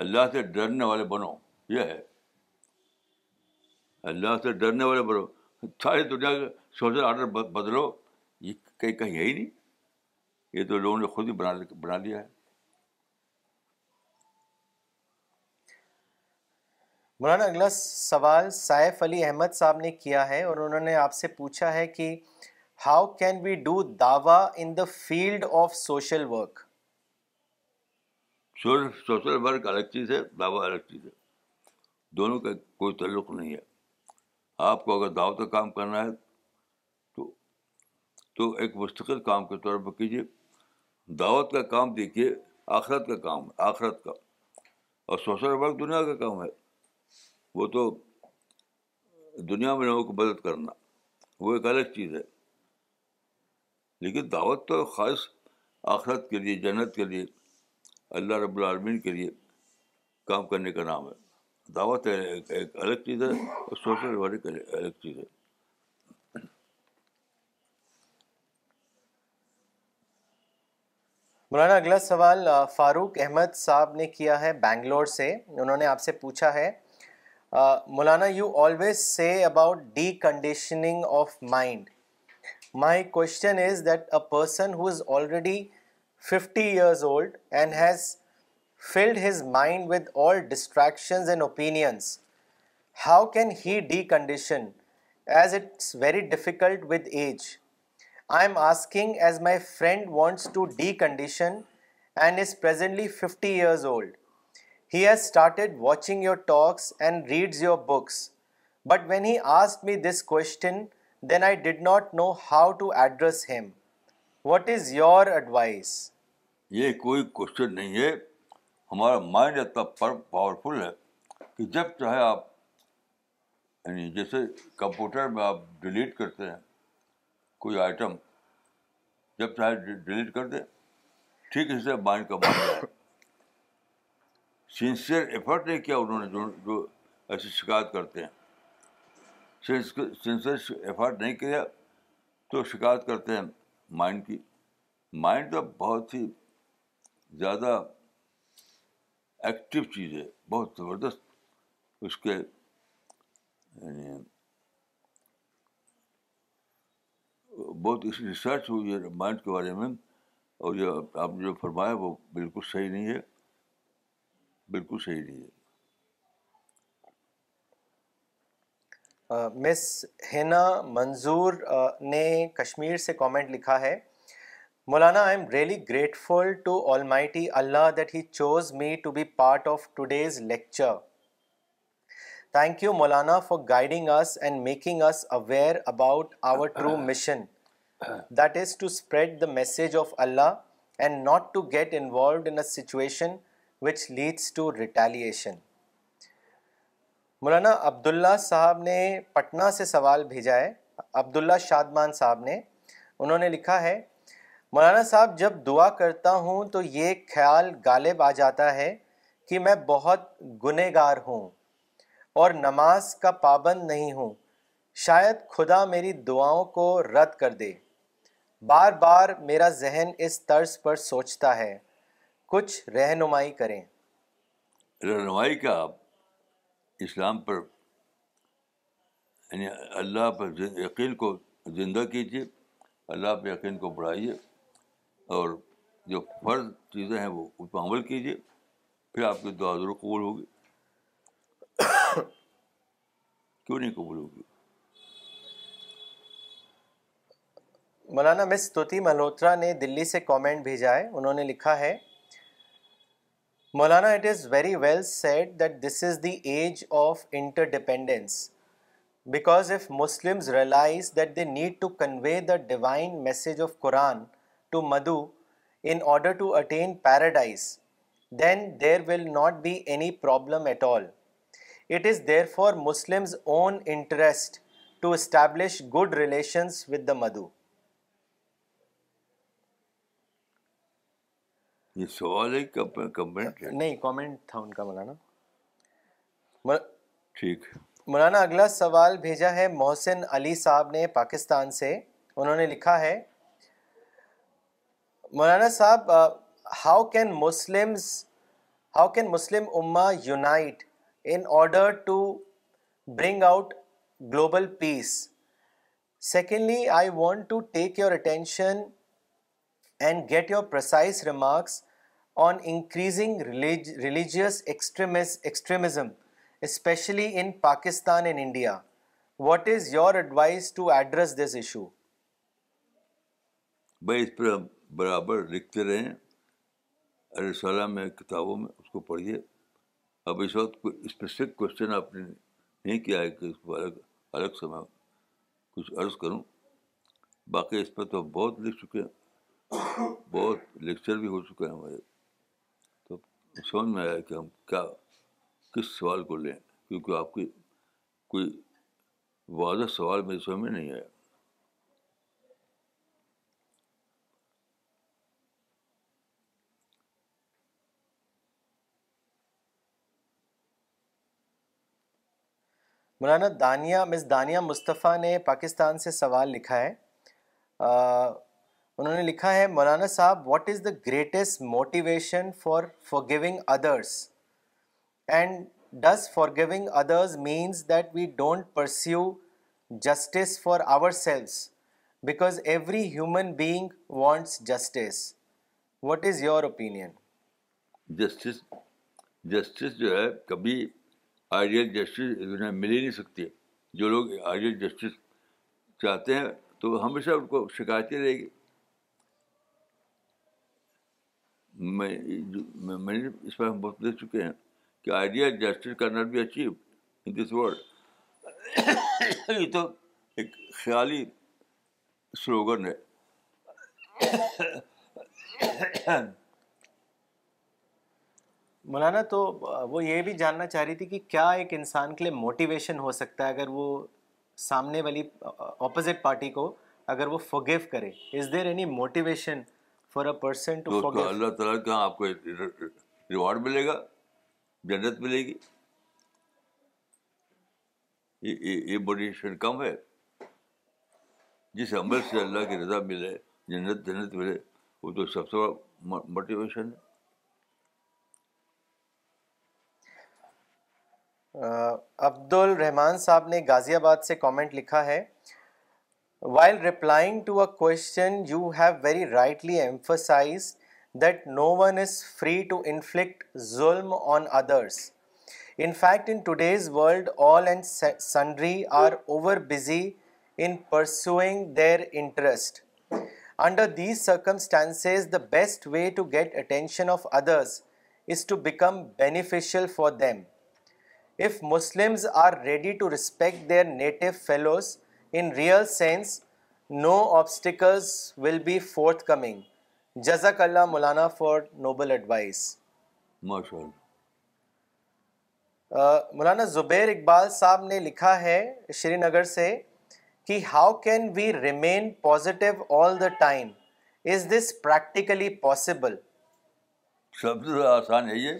اللہ سے ڈرنے والے بنو یہ ہے اللہ سے ڈرنے والے ساری دنیا کا سوشل آرڈر بدلو یہ کہیں کہیں ہے ہی نہیں یہ تو لوگوں نے خود ہی بنا بنا لیا ہے مولانا اگلا سوال سائف علی احمد صاحب نے کیا ہے اور انہوں نے آپ سے پوچھا ہے کہ how can we do Dawa in the field of social work social work الگ چیز ہے دعوی الگ چیز ہے دونوں کا کوئی تعلق نہیں ہے آپ کو اگر دعوت کا کام کرنا ہے تو ایک مستقل کام کے طور پر کیجیے دعوت کا کام دیکھیے آخرت کا کام ہے آخرت کا اور سوشل ورک دنیا کا کام ہے وہ تو دنیا میں لوگوں کو مدد کرنا وہ ایک الگ چیز ہے لیکن دعوت تو خاص آخرت کے لیے جنت کے لیے اللہ رب العالمین کے لیے کام کرنے کا نام ہے دعوت ایک الگ چیز ہے اور سوشل ورک الگ چیز ہے مولانا اگلا سوال فاروق احمد صاحب نے کیا ہے بینگلور سے انہوں نے آپ سے پوچھا ہے مولانا you always say about deconditioning of mind my question is that a person who is already fifty years old and has filled his mind with all distractions and opinions how can he decondition as it's very difficult with age I am asking as my friend wants to decondition and is presently fifty years old he has started watching your talks and reads your books but when he ask me this question then I did not know how to address him what is your advice یہ کوئی question نہیں ہے ہمارا mind اتنا پر powerful ہے کہ جب چاہے آپ یعنی جیسے کمپیوٹر میں آپ ڈیلیٹ کرتے ہیں کوئی آئٹم جب چاہے ڈیلیٹ کر دے ٹھیک اسے سر مائنڈ کا سنسیئر ایفرٹ نہیں کیا انہوں نے جو جو ایسی شکایت کرتے ہیں سنسیئر ایفرٹ نہیں کیا تو شکایت کرتے ہیں مائنڈ کی مائنڈ تو بہت ہی زیادہ ایکٹیو چیز ہے بہت زبردست اس کے یعنی بہت اس ریسرچ ہوئی ہے مائنڈ کے بارے میں اور جو آپ نے جو فرمایا وہ بالکل صحیح نہیں ہے بالکل صحیح نہیں ہے مس ہینا منظور نے کشمیر سے کامنٹ لکھا ہے مولانا I am really grateful to almighty Allah that he chose me to be part of today's lecture thank you Maulana for guiding us and making us aware about our true mission that is to spread the message of Allah and not to get involved in a situation which leads to retaliation مولانا عبداللہ صاحب نے پٹنہ سے سوال بھیجا ہے عبداللہ شادمان صاحب نے انہوں نے لکھا ہے مولانا صاحب جب دعا کرتا ہوں تو یہ خیال غالب آ جاتا ہے کہ میں بہت گنہ گار ہوں اور نماز کا پابند نہیں ہوں شاید خدا میری دعاؤں کو رد کر دے بار بار میرا ذہن اس طرز پر سوچتا ہے کچھ رہنمائی کریں رہنمائی کا آپ اسلام پر یعنی اللہ پر یقین کو زندہ کیجیے اللہ پہ یقین کو بڑھائیے اور جو فرض چیزیں ہیں وہ اس پہ عمل کیجیے پھر آپ کی دعا ضرور قبول ہوگی کیوں نہیں قبول ہوگی مولانا مس توتی ملہوترا نے دلی سے کامنٹ بھیجا ہے انہوں نے لکھا ہے Maulana it is very well said that this is the age of inter dependence because of Muslims realise that they need to convey the divine message of Quran to مدو in order to attain paradise then there will not be any problem at all it is therefore Muslims own interest to establish good relations with the مدو سوال ہے نہیں comment تھا ان کا مولانا ٹھیک مولانا اگلا سوال بھیجا ہے محسن علی صاحب نے پاکستان سے انہوں نے لکھا ہے مولانا صاحب how can Muslim how can Muslim اما unite in order to bring out global peace secondly I want to take your attention and get your precise remarks on increasing religious extremism especially in Pakistan and India what is your advice to address this issue بھائی اس پر ہم برابر لکھتے رہے ہیں کتابوں میں اس کو پڑھیے اب اس وقت کوئی اسپیسیفک کوشچن آپ نے نہیں کیا ہے کہ اس کو الگ الگ سے میں کچھ عرض کروں باقی اس پہ تو بہت لکھ چکے ہیں بہت لیکچر بھی ہو چکا ہے ہمارے تو سمجھ میں آیا کہ ہم کیا کس سوال کو لیں کیونکہ آپ کی کوئی واضح سوال میرے سمجھ میں نہیں آیا مولانا دانیہ مس دانیہ مصطفیٰ نے پاکستان سے سوال لکھا ہے انہوں نے لکھا ہے مولانا صاحب what is the greatest motivation for forgiving others and does forgiving others means that we don't pursue justice for ourselves because every human being wants justice what is your opinion justice justice جو ہے کبھی ideal justice مل ہی نہیں سکتی جو لوگ ideal justice چاہتے ہیں تو ہمیشہ ان کو شکایتیں رہے گی میں میں نے اس پر ہم بہت دیکھ چکے ہیں کہ آئیڈیا جسٹس کا not be achieve in this world یہ تو ایک خیالی سلوگن ہے مولانا تو وہ یہ بھی جاننا چاہ رہی تھی کہ کیا ایک انسان کے لیے موٹیویشن ہو سکتا ہے اگر وہ سامنے والی اپوزٹ پارٹی کو اگر وہ فوگیو کرے is there any motivation a person اللہ تعالیٰ ریوارڈ ملے گا جنت ملے گی یہ گیشن کم ہے جس عمل سے اللہ کی رضا ملے جنت جنت ملے وہ تو سب سے بڑا موٹیویشن ہے عبد الرحمان صاحب نے غازی آباد سے کامنٹ لکھا ہے While replying to a question, you have very rightly emphasized that no one is free to inflict zulm on others. In fact, in today's world, all and sundry are over busy in pursuing their interest. Under these circumstances, the best way to get attention of others is to become beneficial for them. If Muslims are ready to respect their native fellows in real sense no obstacles be coming جزاک اللہ Maulana for noble advice Maulana Zubair Iqbal صاحب نے لکھا ہے شری نگر سے کہ how can we remain positive all the time is this practically possible آسان ہے یہ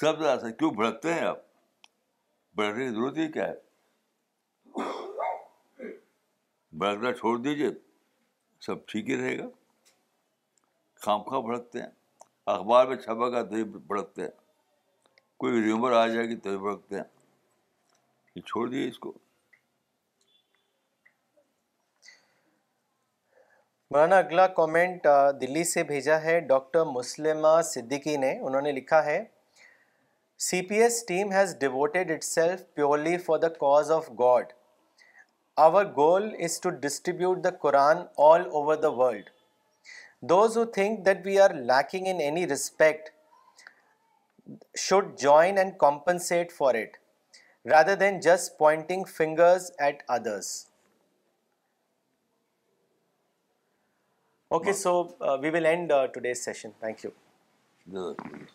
سب سے آسان کیوں بھڑکتے ہیں آپ کی ضرورت ہی کیا ہے برگر چھوڑ دیجیے سب ٹھیک ہی رہے گا خام خواہ بھڑکتے ہیں اخبار میں چھپے گا تو ہی بھڑکتے ہیں کوئی ریومر آ جائے گی تو ہی بھڑکتے ہیں یہ چھوڑ دیجیے اس کو مولانا اگلا کامنٹ دلی سے بھیجا ہے ڈاکٹر مسلمہ صدیقی نے انہوں نے لکھا ہے C P S team has devoted itself purely for the cause of God Our goal is to distribute the Quran all over the world. Those who think that we are lacking in any respect should join and compensate for it, rather than just pointing fingers at others. Okay, so uh, we will end uh, today's session. Thank you. Good.